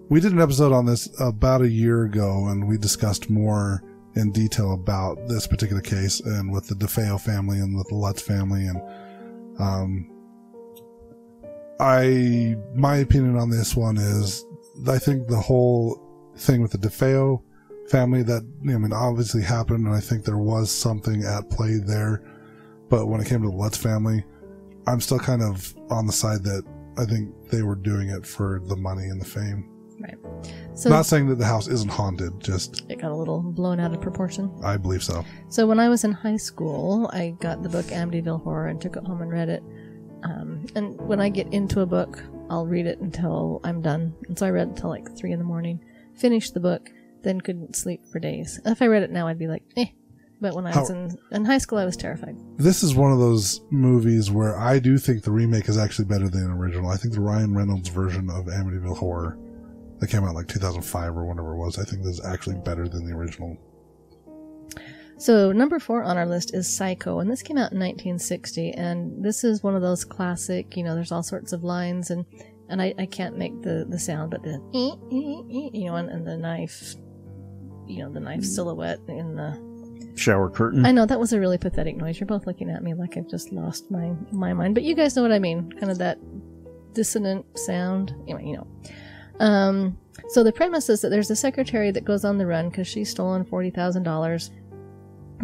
S3: we did an episode on this about a year ago, and we discussed more in detail about this particular case and with the DeFeo family and with the Lutz family and um I my opinion on this one is I think the whole thing with the DeFeo family that I mean obviously happened and I think there was something at play there but when it came to the Lutz family I'm still kind of on the side that I think they were doing it for the money and the fame.
S2: Right. So
S3: Not saying that the house isn't haunted, just
S2: it got a little blown out of proportion.
S3: I believe so.
S2: So when I was in high school, I got the book Amityville Horror and took it home and read it. Um, and when I get into a book, I'll read it until I'm done. And so I read until like three in the morning, finished the book, then couldn't sleep for days. If I read it now, I'd be like, eh. But when I was in, in high school, I was terrified.
S3: This is one of those movies where I do think the remake is actually better than the original. I think the Ryan Reynolds version of Amityville Horror that came out like 2005 or whatever it was, I think this is actually better than the original.
S2: So number four on our list is Psycho, and this came out in 1960, and this is one of those classic. You know, there's all sorts of lines, and and I, I can't make the the sound, but the you know, and, and the knife, you know, the knife silhouette in the.
S4: Shower curtain.
S2: I know that was a really pathetic noise. You're both looking at me like I've just lost my my mind, but you guys know what I mean. Kind of that dissonant sound. Anyway, you know. Um, so the premise is that there's a secretary that goes on the run because she's stolen forty thousand dollars,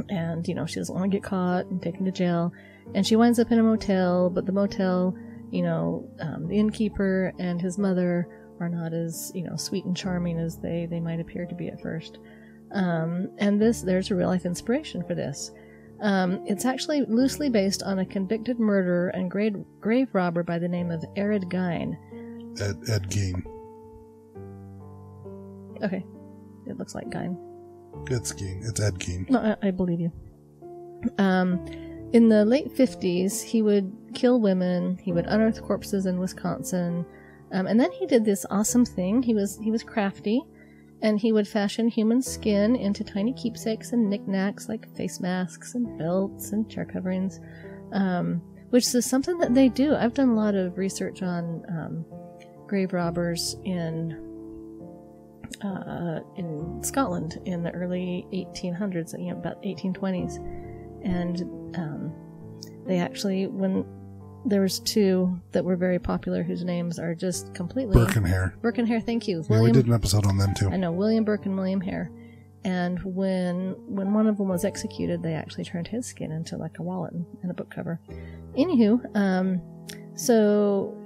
S2: and you know she doesn't want to get caught and taken to jail, and she winds up in a motel. But the motel, you know, um, the innkeeper and his mother are not as you know sweet and charming as they they might appear to be at first. Um, and this there's a real life inspiration for this. Um, it's actually loosely based on a convicted murderer and grave, grave robber by the name of Arid Gein.
S3: Ed, Ed Gein.
S2: Okay, it looks like Gein.
S3: It's Gein. It's Ed Gein.
S2: No, I, I believe you. Um, in the late 50s, he would kill women. He would unearth corpses in Wisconsin. Um, and then he did this awesome thing. He was he was crafty, and he would fashion human skin into tiny keepsakes and knickknacks like face masks and belts and chair coverings, um, which is something that they do. I've done a lot of research on um, grave robbers in uh, in Scotland in the early 1800s, you know, about 1820s, and um, they actually when there was two that were very popular whose names are just completely
S3: Burke and Hare.
S2: Burke and Hare. Thank you,
S3: Yeah, we did an episode on them too.
S2: I know William Burke and William Hare. And when when one of them was executed, they actually turned his skin into like a wallet and, and a book cover. Anywho, um, so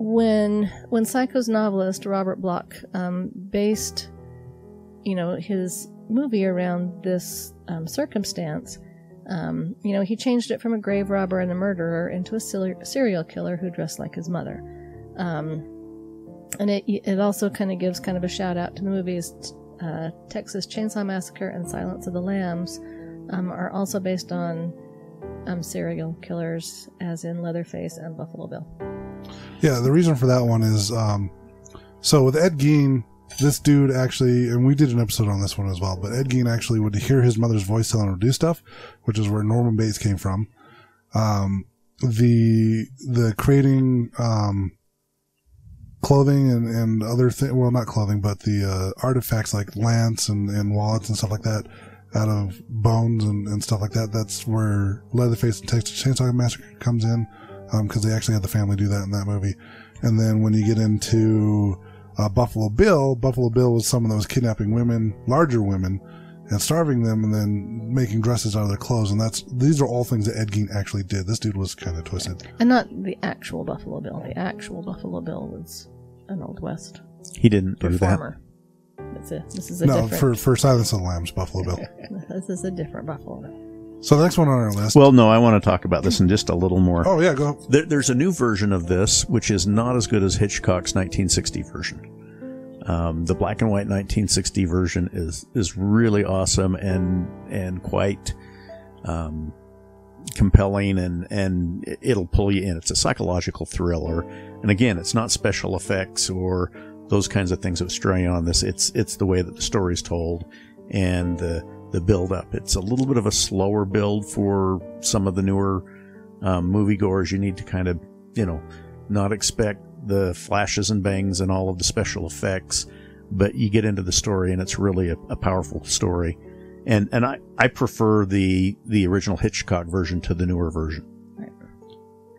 S2: when when Psycho's novelist Robert Bloch um, based, you know, his movie around this um, circumstance, um, you know, he changed it from a grave robber and a murderer into a ser- serial killer who dressed like his mother. Um, and it it also kind of gives kind of a shout out to the movies uh, Texas Chainsaw Massacre and Silence of the Lambs um, are also based on um, serial killers, as in Leatherface and Buffalo Bill.
S3: Yeah, the reason for that one is um, so with Ed Gein, this dude actually, and we did an episode on this one as well, but Ed Gein actually would hear his mother's voice telling him to do stuff, which is where Norman Bates came from. Um, the the creating um, clothing and, and other things, well, not clothing, but the uh, artifacts like lance and, and wallets and stuff like that out of bones and, and stuff like that. That's where Leatherface and Texas Chainsaw Massacre comes in because they actually had the family do that in that movie. And then when you get into uh, Buffalo Bill, Buffalo Bill was someone that was kidnapping women, larger women, and starving them, and then making dresses out of their clothes. And that's these are all things that Ed Gein actually did. This dude was kind of twisted.
S2: And not the actual Buffalo Bill. The actual Buffalo Bill was an Old West
S4: He didn't do that.
S2: That's a, this is a
S3: No,
S2: different.
S3: for for Silence of the Lambs, Buffalo Bill. *laughs*
S2: This is a different Buffalo Bill.
S3: So the next one on our list.
S4: Well, no, I want to talk about this in just a little more.
S3: oh yeah, go.
S4: There, there's a new version of this, which is not as good as Hitchcock's 1960 version. Um, the black and white 1960 version is is really awesome and and quite um, compelling, and and it'll pull you in. It's a psychological thriller, and again, it's not special effects or those kinds of things that stray on this. It's it's the way that the story's told and the the build up. It's a little bit of a slower build for some of the newer um, moviegoers. You need to kind of, you know, not expect the flashes and bangs and all of the special effects, but you get into the story and it's really a, a powerful story. And and I, I prefer the the original Hitchcock version to the newer version.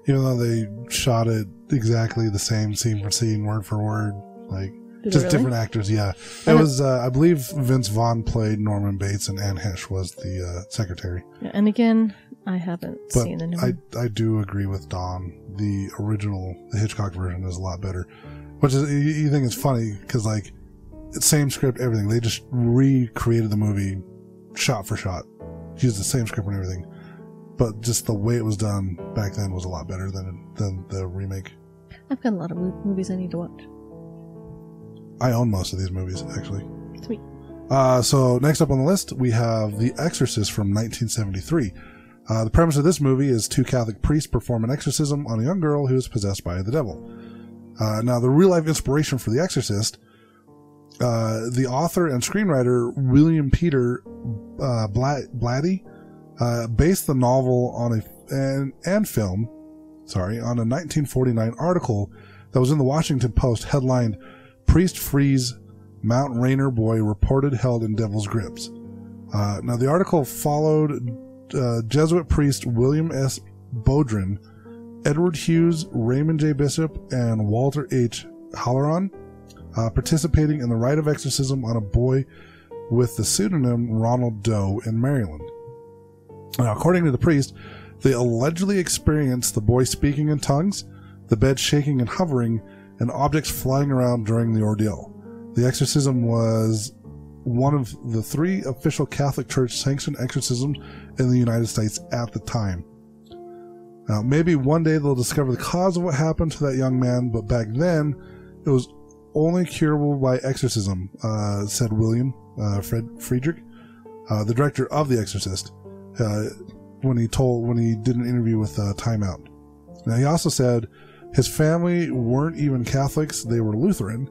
S3: Even though they shot it exactly the same scene for scene, word for word, like
S2: Did
S3: just
S2: really?
S3: different actors. Yeah, it was. Uh, I believe Vince Vaughn played Norman Bates, and Anne Heche was the uh, secretary.
S2: Yeah, and again, I haven't
S3: But
S2: seen the new
S3: I. I do agree with Don. The original, the Hitchcock version, is a lot better. Which is you, you think it's funny because like same script, everything. They just recreated the movie shot for shot, used the same script and everything. But just the way it was done back then was a lot better than than the remake.
S2: I've got a lot of movies I need to watch.
S3: I own most of these movies actually.
S2: Sweet.
S3: Uh, so next up on the list, we have The Exorcist from 1973. Uh, the premise of this movie is two Catholic priests perform an exorcism on a young girl who is possessed by the devil. Uh, now, the real life inspiration for The Exorcist, uh, the author and screenwriter William Peter uh, Bla- Blatty uh, based the novel on a and, and film, sorry, on a 1949 article that was in the Washington Post headlined "Priest Frees Mount Rainier Boy Reported Held in Devil's Grips." Uh, now, the article followed uh, Jesuit priest William S. Bowdern, Edward Hughes, Raymond J. Bishop, and Walter H. Halloran uh, participating in the rite of exorcism on a boy with the pseudonym Ronald Doe in Maryland. Now, according to the priest, they allegedly experienced the boy speaking in tongues, the bed shaking and hovering, and objects flying around during the ordeal. The exorcism was one of the three official Catholic Church sanctioned exorcisms in the United States at the time. Now, maybe one day they'll discover the cause of what happened to that young man, but back then it was only curable by exorcism, uh, said William uh, Fred Friedkin, uh, the director of The Exorcist, uh, when he told when he did an interview with uh, Time Out. Now he also said his family weren't even Catholics; they were Lutheran,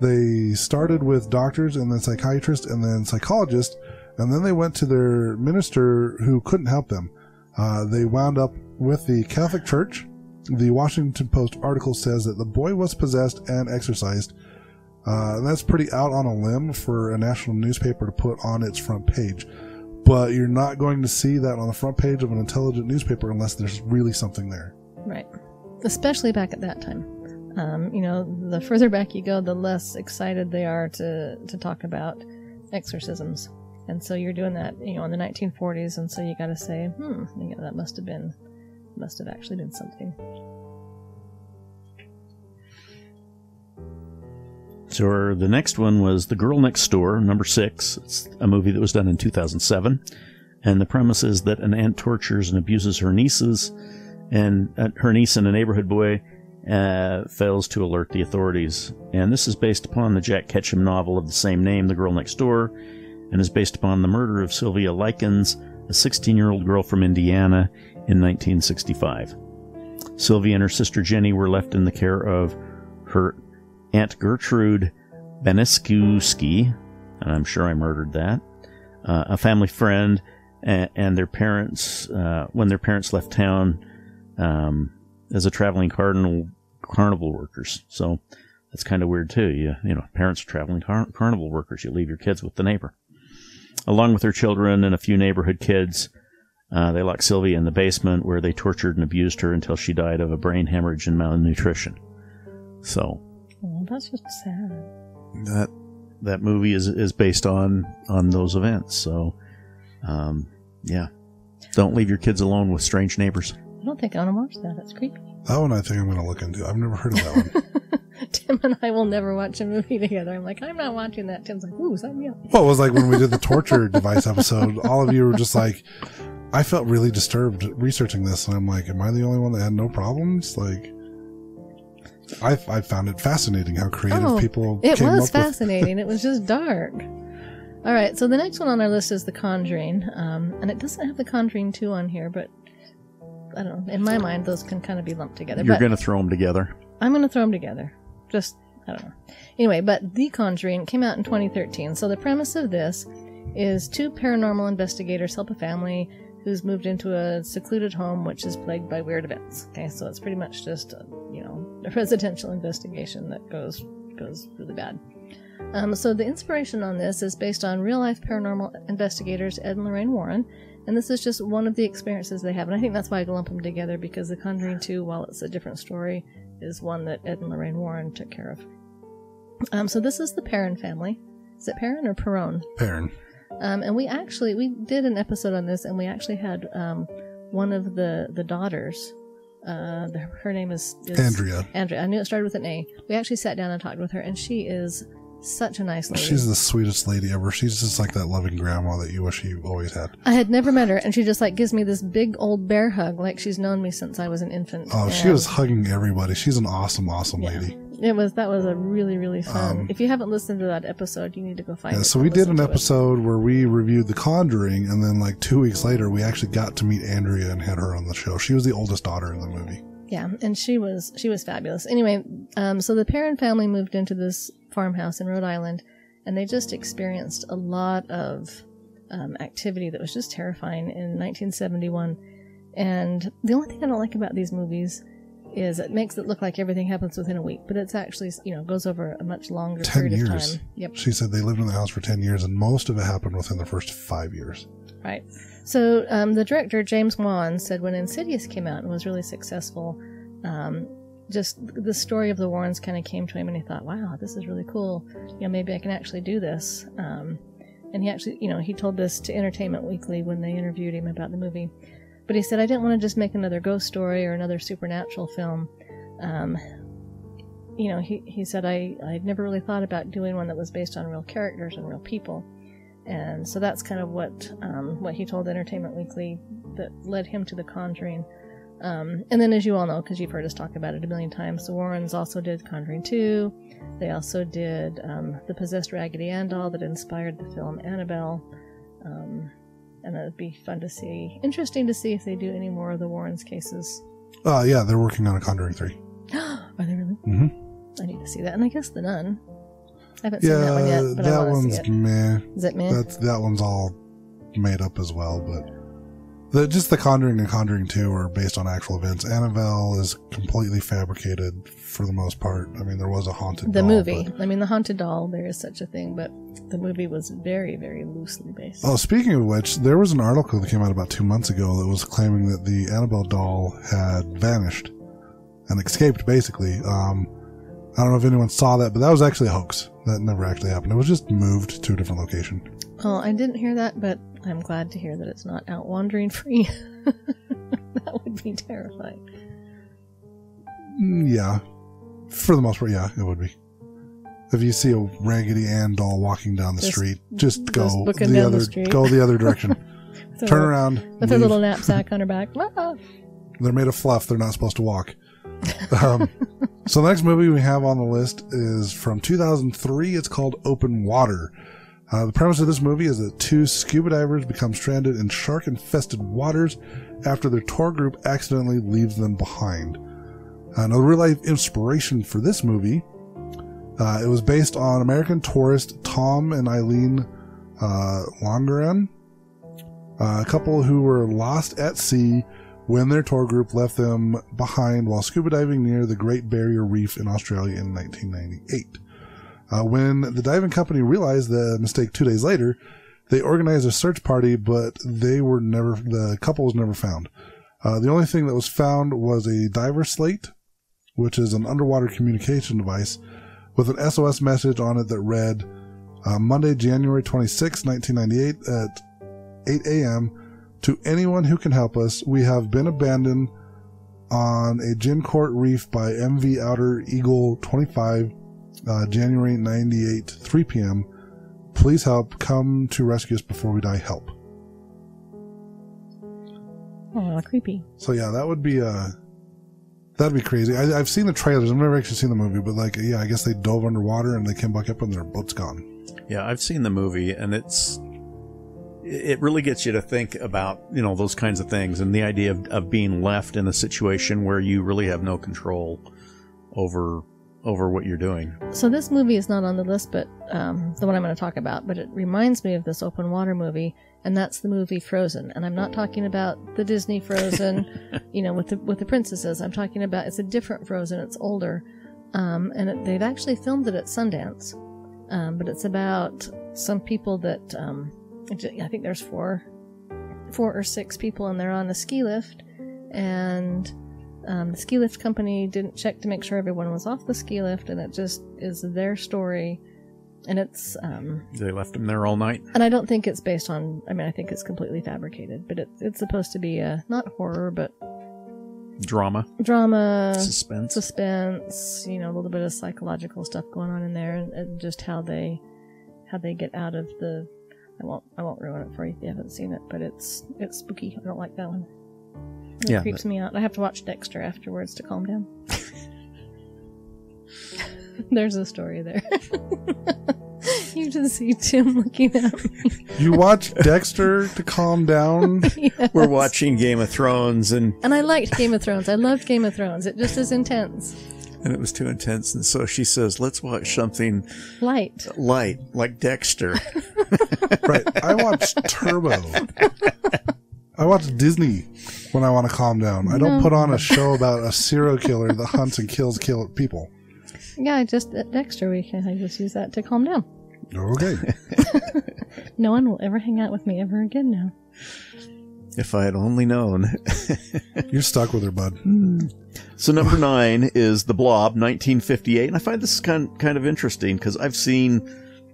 S3: they started with doctors and then psychiatrists and then psychologists, and then they went to their minister who couldn't help them. Uh, they wound up with the Catholic Church. The Washington Post article says that the boy was possessed and exorcised. Uh, that's pretty out on a limb for a national newspaper to put on its front page. But you're not going to see that on the front page of an intelligent newspaper unless there's really something there.
S2: Right. Especially back at that time. Um, you know, the further back you go, the less excited they are to, to talk about exorcisms. And so you're doing that, you know, in the 1940s, and so you got to say, hmm, yeah, that must have been, must have actually been something.
S4: So the next one was The Girl Next Door, number six. It's a movie that was done in 2007. And the premise is that an aunt tortures and abuses her nieces, and uh, her niece and a neighborhood boy uh, fails to alert the authorities. And this is based upon the Jack Ketchum novel of the same name, The Girl Next Door, and is based upon the murder of Sylvia Likens, a 16 year old girl from Indiana, in 1965. Sylvia and her sister Jenny were left in the care of her Aunt Gertrude Beneskuski, and I'm sure I murdered that, uh, a family friend, and, and their parents, uh, when their parents left town um, as a traveling cardinal, carnival workers. So that's kind of weird too. You, you know, parents are traveling car- carnival workers. You leave your kids with the neighbor. Along with their children and a few neighborhood kids, uh, they locked Sylvia in the basement where they tortured and abused her until she died of a brain hemorrhage and malnutrition. So
S2: Oh, that's just sad.
S4: that that movie is is based on on those events. So, um, yeah, don't leave your kids alone with strange neighbors.
S2: I don't think I want to watch that. That's creepy.
S3: That one I think I'm going to look into. I've never heard of that one. *laughs*
S2: Tim and I will never watch a movie together. I'm like, I'm not watching that. Tim's like, ooh, sign me up.
S3: well, it was like when we did the torture *laughs* device episode. All of you were just like, I felt really disturbed researching this, and I'm like, am I the only one that had no problems? Like, I I found it fascinating how creative
S2: Oh,
S3: people
S2: It was fascinating. it was just dark. *laughs* All right, so the next one on our list is The Conjuring, um, and it doesn't have The Conjuring 2 on here, but I don't know. In my mind, those can kind of be lumped together.
S4: You're
S2: but
S4: going to throw them together.
S2: I'm going to throw them together. Just, I don't know. Anyway, but The Conjuring came out in 2013. So the premise of this is two paranormal investigators help a family who's moved into a secluded home which is plagued by weird events. Okay, so it's pretty much just, a, you know, *laughs* a residential investigation that goes goes really bad. Um, so the inspiration on this is based on real life paranormal investigators Ed and Lorraine Warren, and this is just one of the experiences they have. And I think that's why I lump them together because The Conjuring 2, while it's a different story, is one that Ed and Lorraine Warren took care of. Um, so this is the Perrin family. Is it Perrin or Perron?
S3: Perrin.
S2: Um, and we actually we did an episode on this, and we actually had um, one of the the daughters. Uh, the, her name is, is
S3: Andrea.
S2: Andrea. I knew it started with an A. We actually sat down and talked with her, and she is such a nice lady.
S3: She's the sweetest lady ever. She's just like that loving grandma that you wish you always had.
S2: I had never met her, and she just like gives me this big old bear hug, like she's known me since I was an infant.
S3: Oh, she was hugging everybody. She's an awesome, awesome
S2: Yeah.
S3: lady.
S2: It was that was a really really fun.
S3: Um,
S2: if you haven't listened to that episode, you need to go find
S3: Yeah,
S2: it.
S3: so we did an
S2: to it.
S3: episode where we reviewed The Conjuring, and then like two weeks later, we actually got to meet Andrea and had her on the show. She was the oldest daughter in the movie.
S2: Yeah, and she was she was fabulous. Anyway, um, so the Perrin family moved into this farmhouse in Rhode Island, and they just experienced a lot of um, activity that was just terrifying in 1971. And the only thing I don't like about these movies is it makes it look like everything happens within a week, but it's actually you know goes over a much longer
S3: 10
S2: period of
S3: years.
S2: time. Yep.
S3: She said they lived in the house for 10 years, and most of it happened within the first five years.
S2: Right. So um, the director James Wan said when Insidious came out and was really successful, um, just the story of the Warrens kind of came to him, and he thought, "Wow, this is really cool. You know, maybe I can actually do this." Um, and he actually, you know, he told this to Entertainment Weekly when they interviewed him about the movie. But he said, "I didn't want to just make another ghost story or another supernatural film." Um, you know, he, he said, I, I'd never really thought about doing one that was based on real characters and real people. And so that's kind of what um, what he told Entertainment Weekly that led him to The Conjuring. Um, and then, as you all know, because you've heard us talk about it a million times, the Warrens also did Conjuring 2. They also did um, The Possessed Raggedy Ann doll that inspired the film Annabelle. Um, and it would be fun to see. Interesting to see if they do any more of the Warrens cases.
S3: Uh, yeah, they're working on a Conjuring 3. *gasps*
S2: Are they really?
S3: hmm
S2: I need to see that. And I guess The Nun. I haven't seen that one yet, but
S3: that
S2: to
S3: one's
S2: see it.
S3: meh.
S2: Is it me?
S3: That's that one's all made up as well, but the just the Conjuring and Conjuring Two are based on actual events. Annabelle is completely fabricated for the most part. I mean, there was a haunted
S2: The
S3: doll,
S2: movie.
S3: but-
S2: I mean, the haunted doll. There is such a thing, but the movie was very, very loosely based.
S3: Oh, speaking of which, there was an article that came out about two months ago that was claiming that the Annabelle doll had vanished and escaped. Basically, um, I don't know if anyone saw that, but that was actually a hoax. That never actually happened. It was just moved to a different location.
S2: Well, I didn't hear that, but I'm glad to hear that it's not out wandering free. *laughs* that would be terrifying.
S3: Mm, Yeah, for the most part, yeah, it would be. If you see a Raggedy Ann doll walking down the
S2: Just-
S3: street, just go
S2: just
S3: the
S2: down the
S3: other, go the other direction. *laughs* Turn
S2: little-
S3: around.
S2: with her little knapsack on her back. *laughs*
S3: They're made of fluff. They're not supposed to walk. Um, so the next movie we have on the list is from 2003. It's called Open Water. Uh, the premise of this movie is that two scuba divers become stranded in shark-infested waters after their tour group accidentally leaves them behind. Uh, another real-life inspiration for this movie. Uh, it was based on American tourist Tom and Eileen uh, uh, a couple who were lost at sea when their tour group left them behind while scuba diving near the Great Barrier Reef in Australia in 1998. Uh, when the diving company realized the mistake two days later, they organized a search party, but they were never, the couple was never found. Uh, the only thing that was found was a diver slate, which is an underwater communication device with an SOS message on it that read, uh, Monday, January 26, 1998 at 8 a.m. To anyone who can help us, we have been abandoned on Agincourt Reef by MV Outer Eagle 25, uh, January 98, 3 p.m. Please help. Come to rescue us before we die. Help.
S2: Oh, creepy.
S3: So yeah, that would be uh that'd be crazy. I, I've seen the trailers. I've never actually seen the movie, but like, yeah, I guess they dove underwater and they came back up and their boat's gone.
S4: Yeah, I've seen the movie, and it's it really gets you to think about you know those kinds of things and the idea of, of being left in a situation where you really have no control over over what you're doing.
S2: So this movie is not on the list, but um, the one I'm going to talk about. But it reminds me of this open water movie, and that's the movie Frozen. And I'm not talking about the Disney Frozen, *laughs* you know, with the with the princesses. I'm talking about it's a different Frozen. It's older, um, and it, they've actually filmed it at Sundance. Um, but it's about some people that um, I think there's four, four or six people, and they're on a ski lift, and um, the ski lift company didn't check to make sure everyone was off the ski lift, and it just is their story. And it's, um,
S4: They left them there all night.
S2: and I don't think it's based on. I mean, I think it's completely fabricated, but it's it's supposed to be a not horror, but
S4: Drama,
S2: drama,
S4: suspense.
S2: suspense. You know, a little bit of psychological stuff going on in there, and, and just how they how they get out of the. I won't I won't ruin it for you if you haven't seen it, but it's it's spooky. I don't like that one. It
S4: Yeah,
S2: creeps me out. I have to watch Dexter afterwards to calm down. *laughs* There's a story there. *laughs* you just see Tim looking at me.
S3: You watch Dexter to calm down. *laughs*
S2: Yes.
S4: We're watching Game of Thrones, and
S2: And I liked Game of Thrones. I loved Game of Thrones. It just is intense.
S4: and it was too intense, and so she says, "Let's watch something
S2: Light.
S4: light, like Dexter."
S3: right. I watched Turbo. I watch Disney when I want to calm down. I don't
S2: No.
S3: put on a show about a serial killer that hunts and kills kill people.
S2: Yeah, I just at Dexter weekend I just use that to calm down.
S3: Okay. *laughs*
S2: No one will ever hang out with me ever again now.
S4: if I had only known. *laughs*
S3: You're stuck with her, bud.
S4: So number nine is The Blob, 1958, and I find this kind kind of interesting because I've seen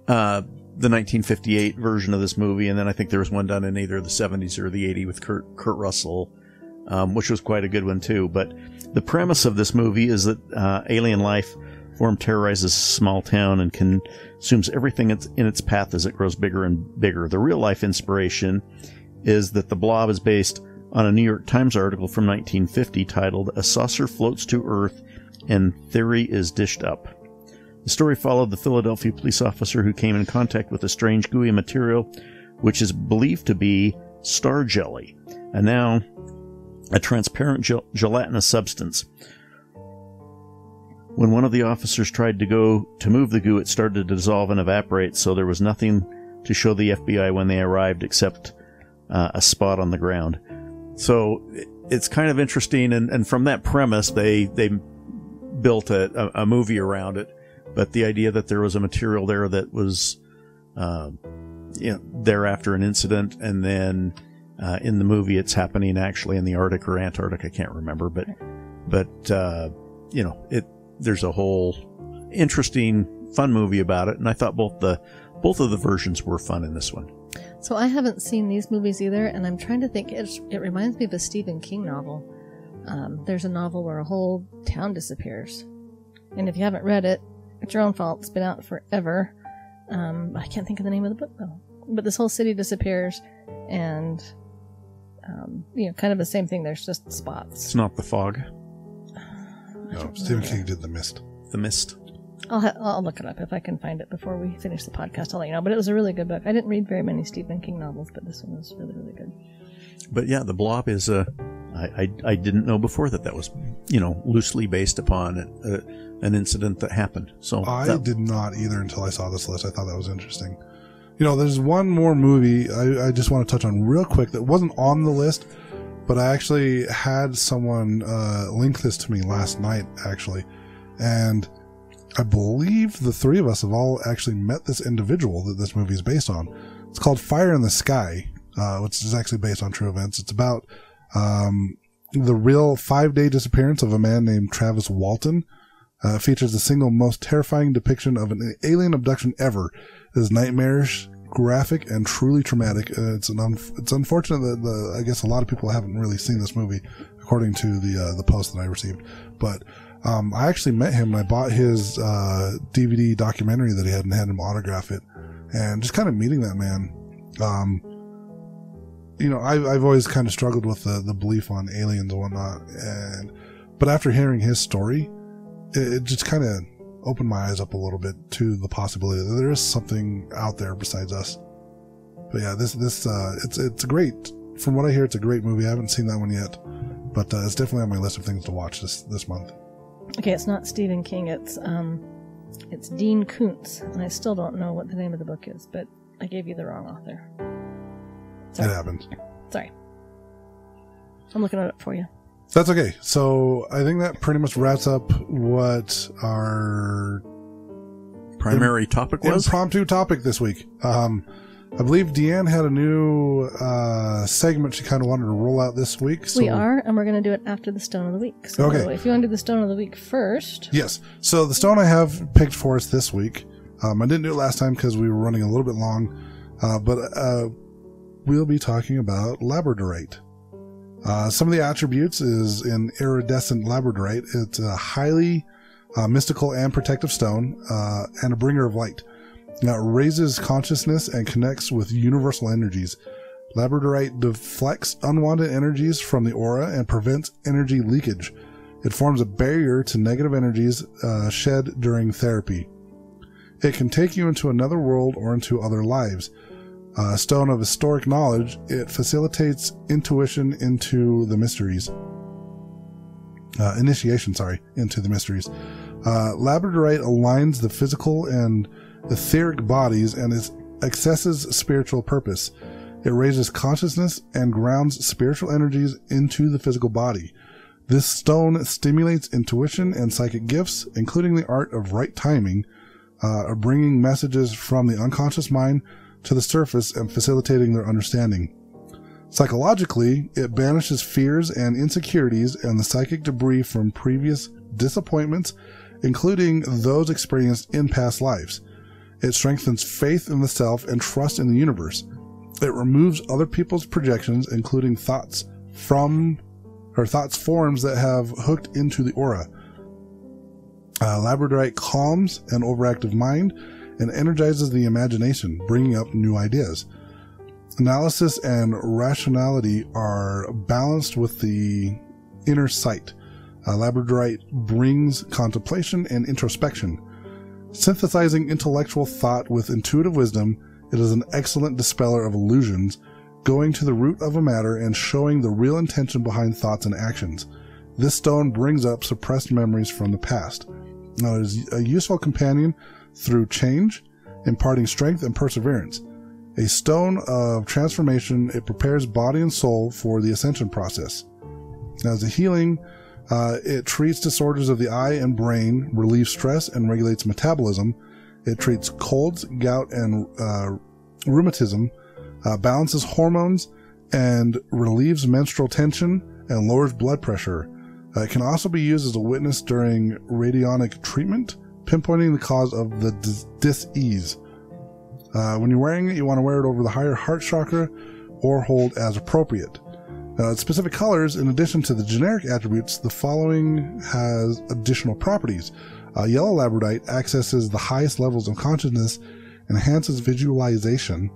S4: uh, the 1958 version of this movie, and then I think there was one done in either the 70s or the 80s with Kurt Kurt Russell, um, which was quite a good one too. But the premise of this movie is that uh, alien life form terrorizes a small town and consumes everything in its path as it grows bigger and bigger. The real life inspiration is that The Blob is based on a New York Times article from 1950 titled A Saucer Floats to Earth and Theory is Dished Up. The story followed the Philadelphia police officer who came in contact with a strange gooey material which is believed to be star jelly, and now a transparent gel- gelatinous substance. When one of the officers tried to go to move the goo, it started to dissolve and evaporate, so there was nothing to show the FBI when they arrived except uh, a spot on the ground. So it's kind of interesting, and, and from that premise, they they built a, a, a movie around it. But the idea that there was a material there that was, uh, you know, there after an incident, and then uh, in the movie it's happening actually in the Arctic or Antarctic, I can't remember, but but uh, you know, it there's a whole interesting, fun movie about it, and I thought both the both of the versions were fun in this one.
S2: So I haven't seen these movies either, and I'm trying to think. It's, it reminds me of a Stephen King novel. Um, there's a novel where a whole town disappears, and if you haven't read it, it's your own fault. It's been out forever. Um, I can't think of the name of the book though. But this whole city disappears, and um, you know, kind of the same thing. There's just spots.
S4: It's not the fog, *sighs*
S3: No, Stephen King did The Mist.
S4: the mist.
S2: I'll ha- I'll look it up if I can find it before we finish the podcast. I'll let you know. But it was a really good book. I didn't read very many Stephen King novels, but this one was really really good.
S4: But yeah, the Blob is a. I, I, I didn't know before that that was you know loosely based upon a, an incident that happened. So
S3: I
S4: that-
S3: did not either until I saw this list. I thought that was interesting. You know, there's one more movie I, I just want to touch on real quick that wasn't on the list, but I actually had someone uh, link this to me last night, actually. And I believe the three of us have all actually met this individual that this movie is based on. It's called Fire in the Sky, uh, which is actually based on true events. It's about um, the real five day disappearance of a man named Travis Walton. Uh, features the single most terrifying depiction of an alien abduction ever. It is nightmarish, graphic, and truly traumatic. Uh, it's an un- it's unfortunate that the I guess a lot of people haven't really seen this movie, according to the uh, the post that I received. But um, I actually met him and I bought his uh, DVD documentary that he had and had him autograph it. And just kind of meeting that man, um, you know, I've, I've always kind of struggled with the, the belief on aliens and whatnot. And but after hearing his story, it, it just kind of opened my eyes up a little bit to the possibility that there is something out there besides us. But yeah, this this uh, it's it's a great. From what I hear, it's a great movie. I haven't seen that one yet, but uh, it's definitely on my list of things to watch this this month.
S2: Okay, it's not Stephen King. It's um, it's Dean Koontz, and I still don't know what the name of the book is, but I gave you the wrong author.
S3: It
S2: Sorry,
S3: happens.
S2: sorry. I'm looking it up for you.
S3: That's okay. So I think that pretty much wraps up what our
S4: primary topic was.
S3: impromptu topic this week. Um, I believe Deanne had a new uh, segment she kind of wanted to roll out this week. So
S2: we are, and we're going to do it after the Stone of the Week. So
S3: Okay.
S2: if you want to do the Stone of the Week first,
S3: Yes. So the stone I have picked for us this week. Um, I didn't do it last time because we were running a little bit long, uh, but uh, we'll be talking about labradorite. Uh, some of the attributes is an iridescent labradorite. It's a highly uh, mystical and protective stone uh, and a bringer of light. Now, it raises consciousness and connects with universal energies. Labradorite deflects unwanted energies from the aura and prevents energy leakage. It forms a barrier to negative energies uh, shed during therapy. It can take you into another world or into other lives. Uh, stone of historic knowledge, it facilitates intuition into the mysteries. Uh, initiation, sorry, into the mysteries. Uh, Labradorite aligns the physical and etheric bodies and it accesses spiritual purpose. It raises consciousness and grounds spiritual energies into the physical body. This stone stimulates intuition and psychic gifts, including the art of right timing, uh, of bringing messages from the unconscious mind to the surface and facilitating their understanding. Psychologically, it banishes fears and insecurities and the psychic debris from previous disappointments, including those experienced in past lives. It strengthens faith in the self and trust in the universe. It removes other people's projections, including thoughts from or thoughts forms that have hooked into the aura. Uh, Labradorite calms an overactive mind and energizes the imagination, bringing up new ideas. Analysis and rationality are balanced with the inner sight. Labradorite brings contemplation and introspection. Synthesizing intellectual thought with intuitive wisdom, it is an excellent dispeller of illusions, going to the root of a matter and showing the real intention behind thoughts and actions. This stone brings up suppressed memories from the past. Now, it is a useful companion through change, imparting strength and perseverance. A stone of transformation, it prepares body and soul for the ascension process. As a healing, uh, it treats disorders of the eye and brain, relieves stress, and regulates metabolism. It treats colds, gout, and uh, rheumatism, uh, balances hormones, and relieves menstrual tension and lowers blood pressure. Uh, it can also be used as a witness during radionic treatment, pinpointing the cause of the dis- dis-ease. Uh, when you're wearing it, you want to wear it over the higher heart chakra or hold as appropriate. Uh, specific colors, in addition to the generic attributes, the following has additional properties. Uh, yellow labradorite accesses the highest levels of consciousness, enhances visualization,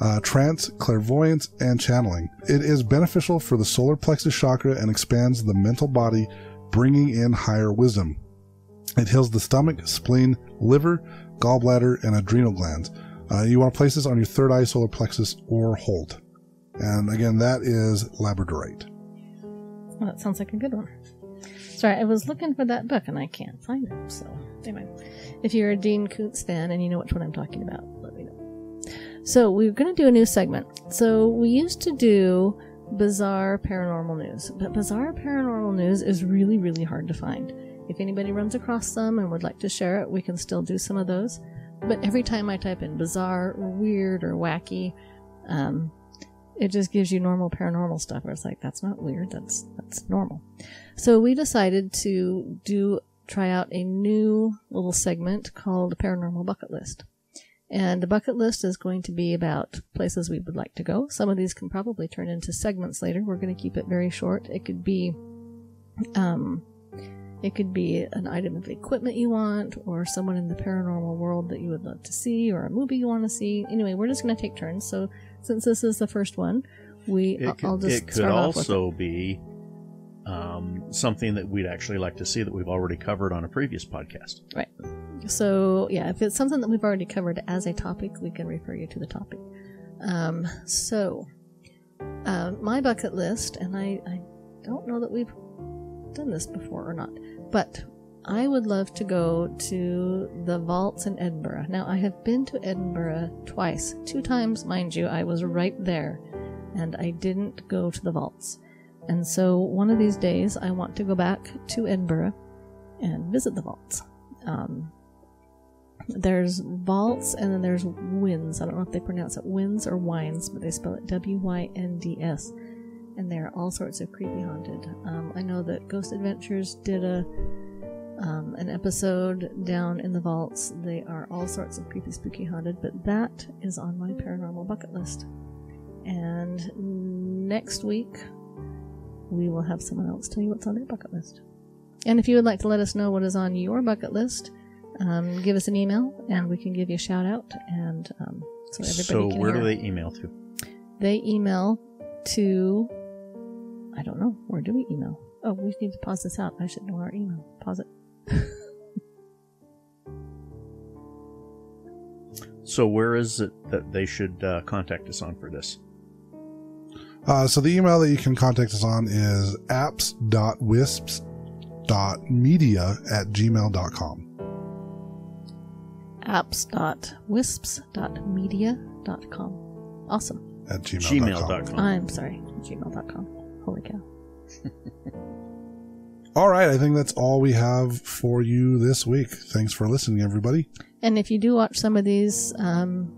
S3: uh, trance, clairvoyance, and channeling. It is beneficial for the solar plexus chakra and expands the mental body, bringing in higher wisdom. It heals the stomach, spleen, liver, gallbladder, and adrenal glands. Uh, you want to place this on your third eye, solar plexus, or hold. And again, that is labradorite.
S2: Well, that sounds like a good one. Sorry, I was looking for that book and I can't find it. So, anyway, if you're a Dean Koontz fan and you know which one I'm talking about, let me know. So, we're going to do a new segment. So, we used to do bizarre paranormal news, but bizarre paranormal news is really, really hard to find. If anybody runs across them and would like to share it, we can still do some of those. But every time I type in bizarre or weird or wacky, um, it just gives you normal paranormal stuff where it's like that's not weird that's that's normal. So we decided to do try out a new little segment called paranormal bucket list. And the bucket list is going to be about places we would like to go. Some of these can probably turn into segments later. We're going to keep it very short. It could be um it could be an item of equipment you want or someone in the paranormal world that you would love to see or a movie you want to see anyway we're just going to take turns so since this is the first one, we
S4: It could,
S2: I'll just
S4: it could
S2: start off with
S4: also be um, something that we'd actually like to see that we've already covered on a previous podcast.
S2: Right. So yeah, if it's something that we've already covered as a topic, we can refer you to the topic. Um, so uh, my bucket list, and I, I don't know that we've done this before or not, but I would love to go to the vaults in Edinburgh. Now I have been to Edinburgh twice, two times, mind you. I was right there, and I didn't go to the vaults. And so one of these days, I want to go back to Edinburgh and visit the vaults. Um, there's vaults and then there's winds. I don't know if they pronounce it winds or wines, but they spell it W Y N D S. And they're all sorts of creepy haunted. Um, I know that Ghost Adventures did a um, an episode down in the vaults. They are all sorts of creepy, spooky haunted, but that is on my paranormal bucket list. And next week, we will have someone else tell you what's on their bucket list. And if you would like to let us know what is on your bucket list, um, give us an email and we can give you a shout out. And um, so everybody
S4: So
S2: can
S4: where
S2: hear.
S4: do they email to?
S2: They email to. I don't know. Where do we email? Oh, we need to pause this out. I should know our email. Pause it. *laughs*
S4: So where is it that they should uh, contact us on for this?
S3: Uh, so the email that you can contact us on is apps.wisps.media at gmail.com.
S2: apps.wisps.media.com. Awesome.
S3: At gmail.com.
S4: Gmail.com.
S2: I'm sorry. Gmail.com. Holy cow. *laughs*
S3: All right. I think that's all we have for you this week. Thanks for listening, everybody.
S2: And if you do watch some of these um,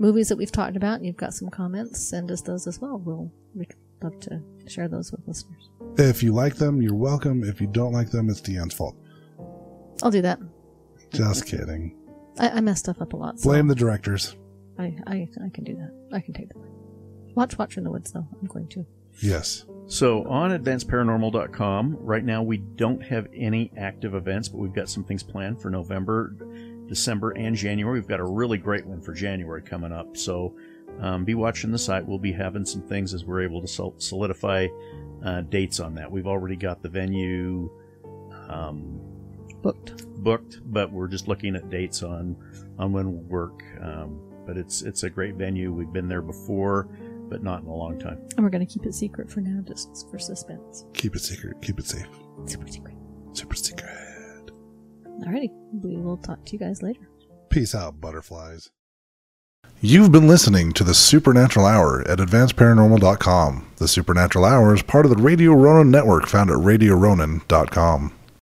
S2: movies that we've talked about and you've got some comments, send us those as well. We'll we'd love to share those with listeners.
S3: If you like them, you're welcome. If you don't like them, it's Deanne's fault.
S2: I'll do that.
S3: Just kidding.
S2: I, I mess stuff up a lot. So
S3: Blame the directors.
S2: I, I, I can do that. I can take that. Watch Watch in the Woods, though. I'm going to.
S3: Yes.
S4: So on advancedparanormal.com, right now we don't have any active events, but we've got some things planned for November, December, and January. We've got a really great one for January coming up. So um, be watching the site. We'll be having some things as we're able to solidify uh, dates on that. We've already got the venue um,
S2: Booked.
S4: booked, but we're just looking at dates on on when we'll work. Um, but it's it's a great venue. We've been there before, but not in a long time.
S2: And we're going to keep it secret for now, just for suspense.
S3: Keep it secret. Keep it safe.
S2: Super secret.
S3: Super secret.
S2: Alrighty, we will talk to you guys later.
S5: Peace out, butterflies.
S3: You've been listening to the Supernatural Hour at AdvancedParanormal.com. The Supernatural Hour is part of the Radio Ronan network found at RadioRonan.com.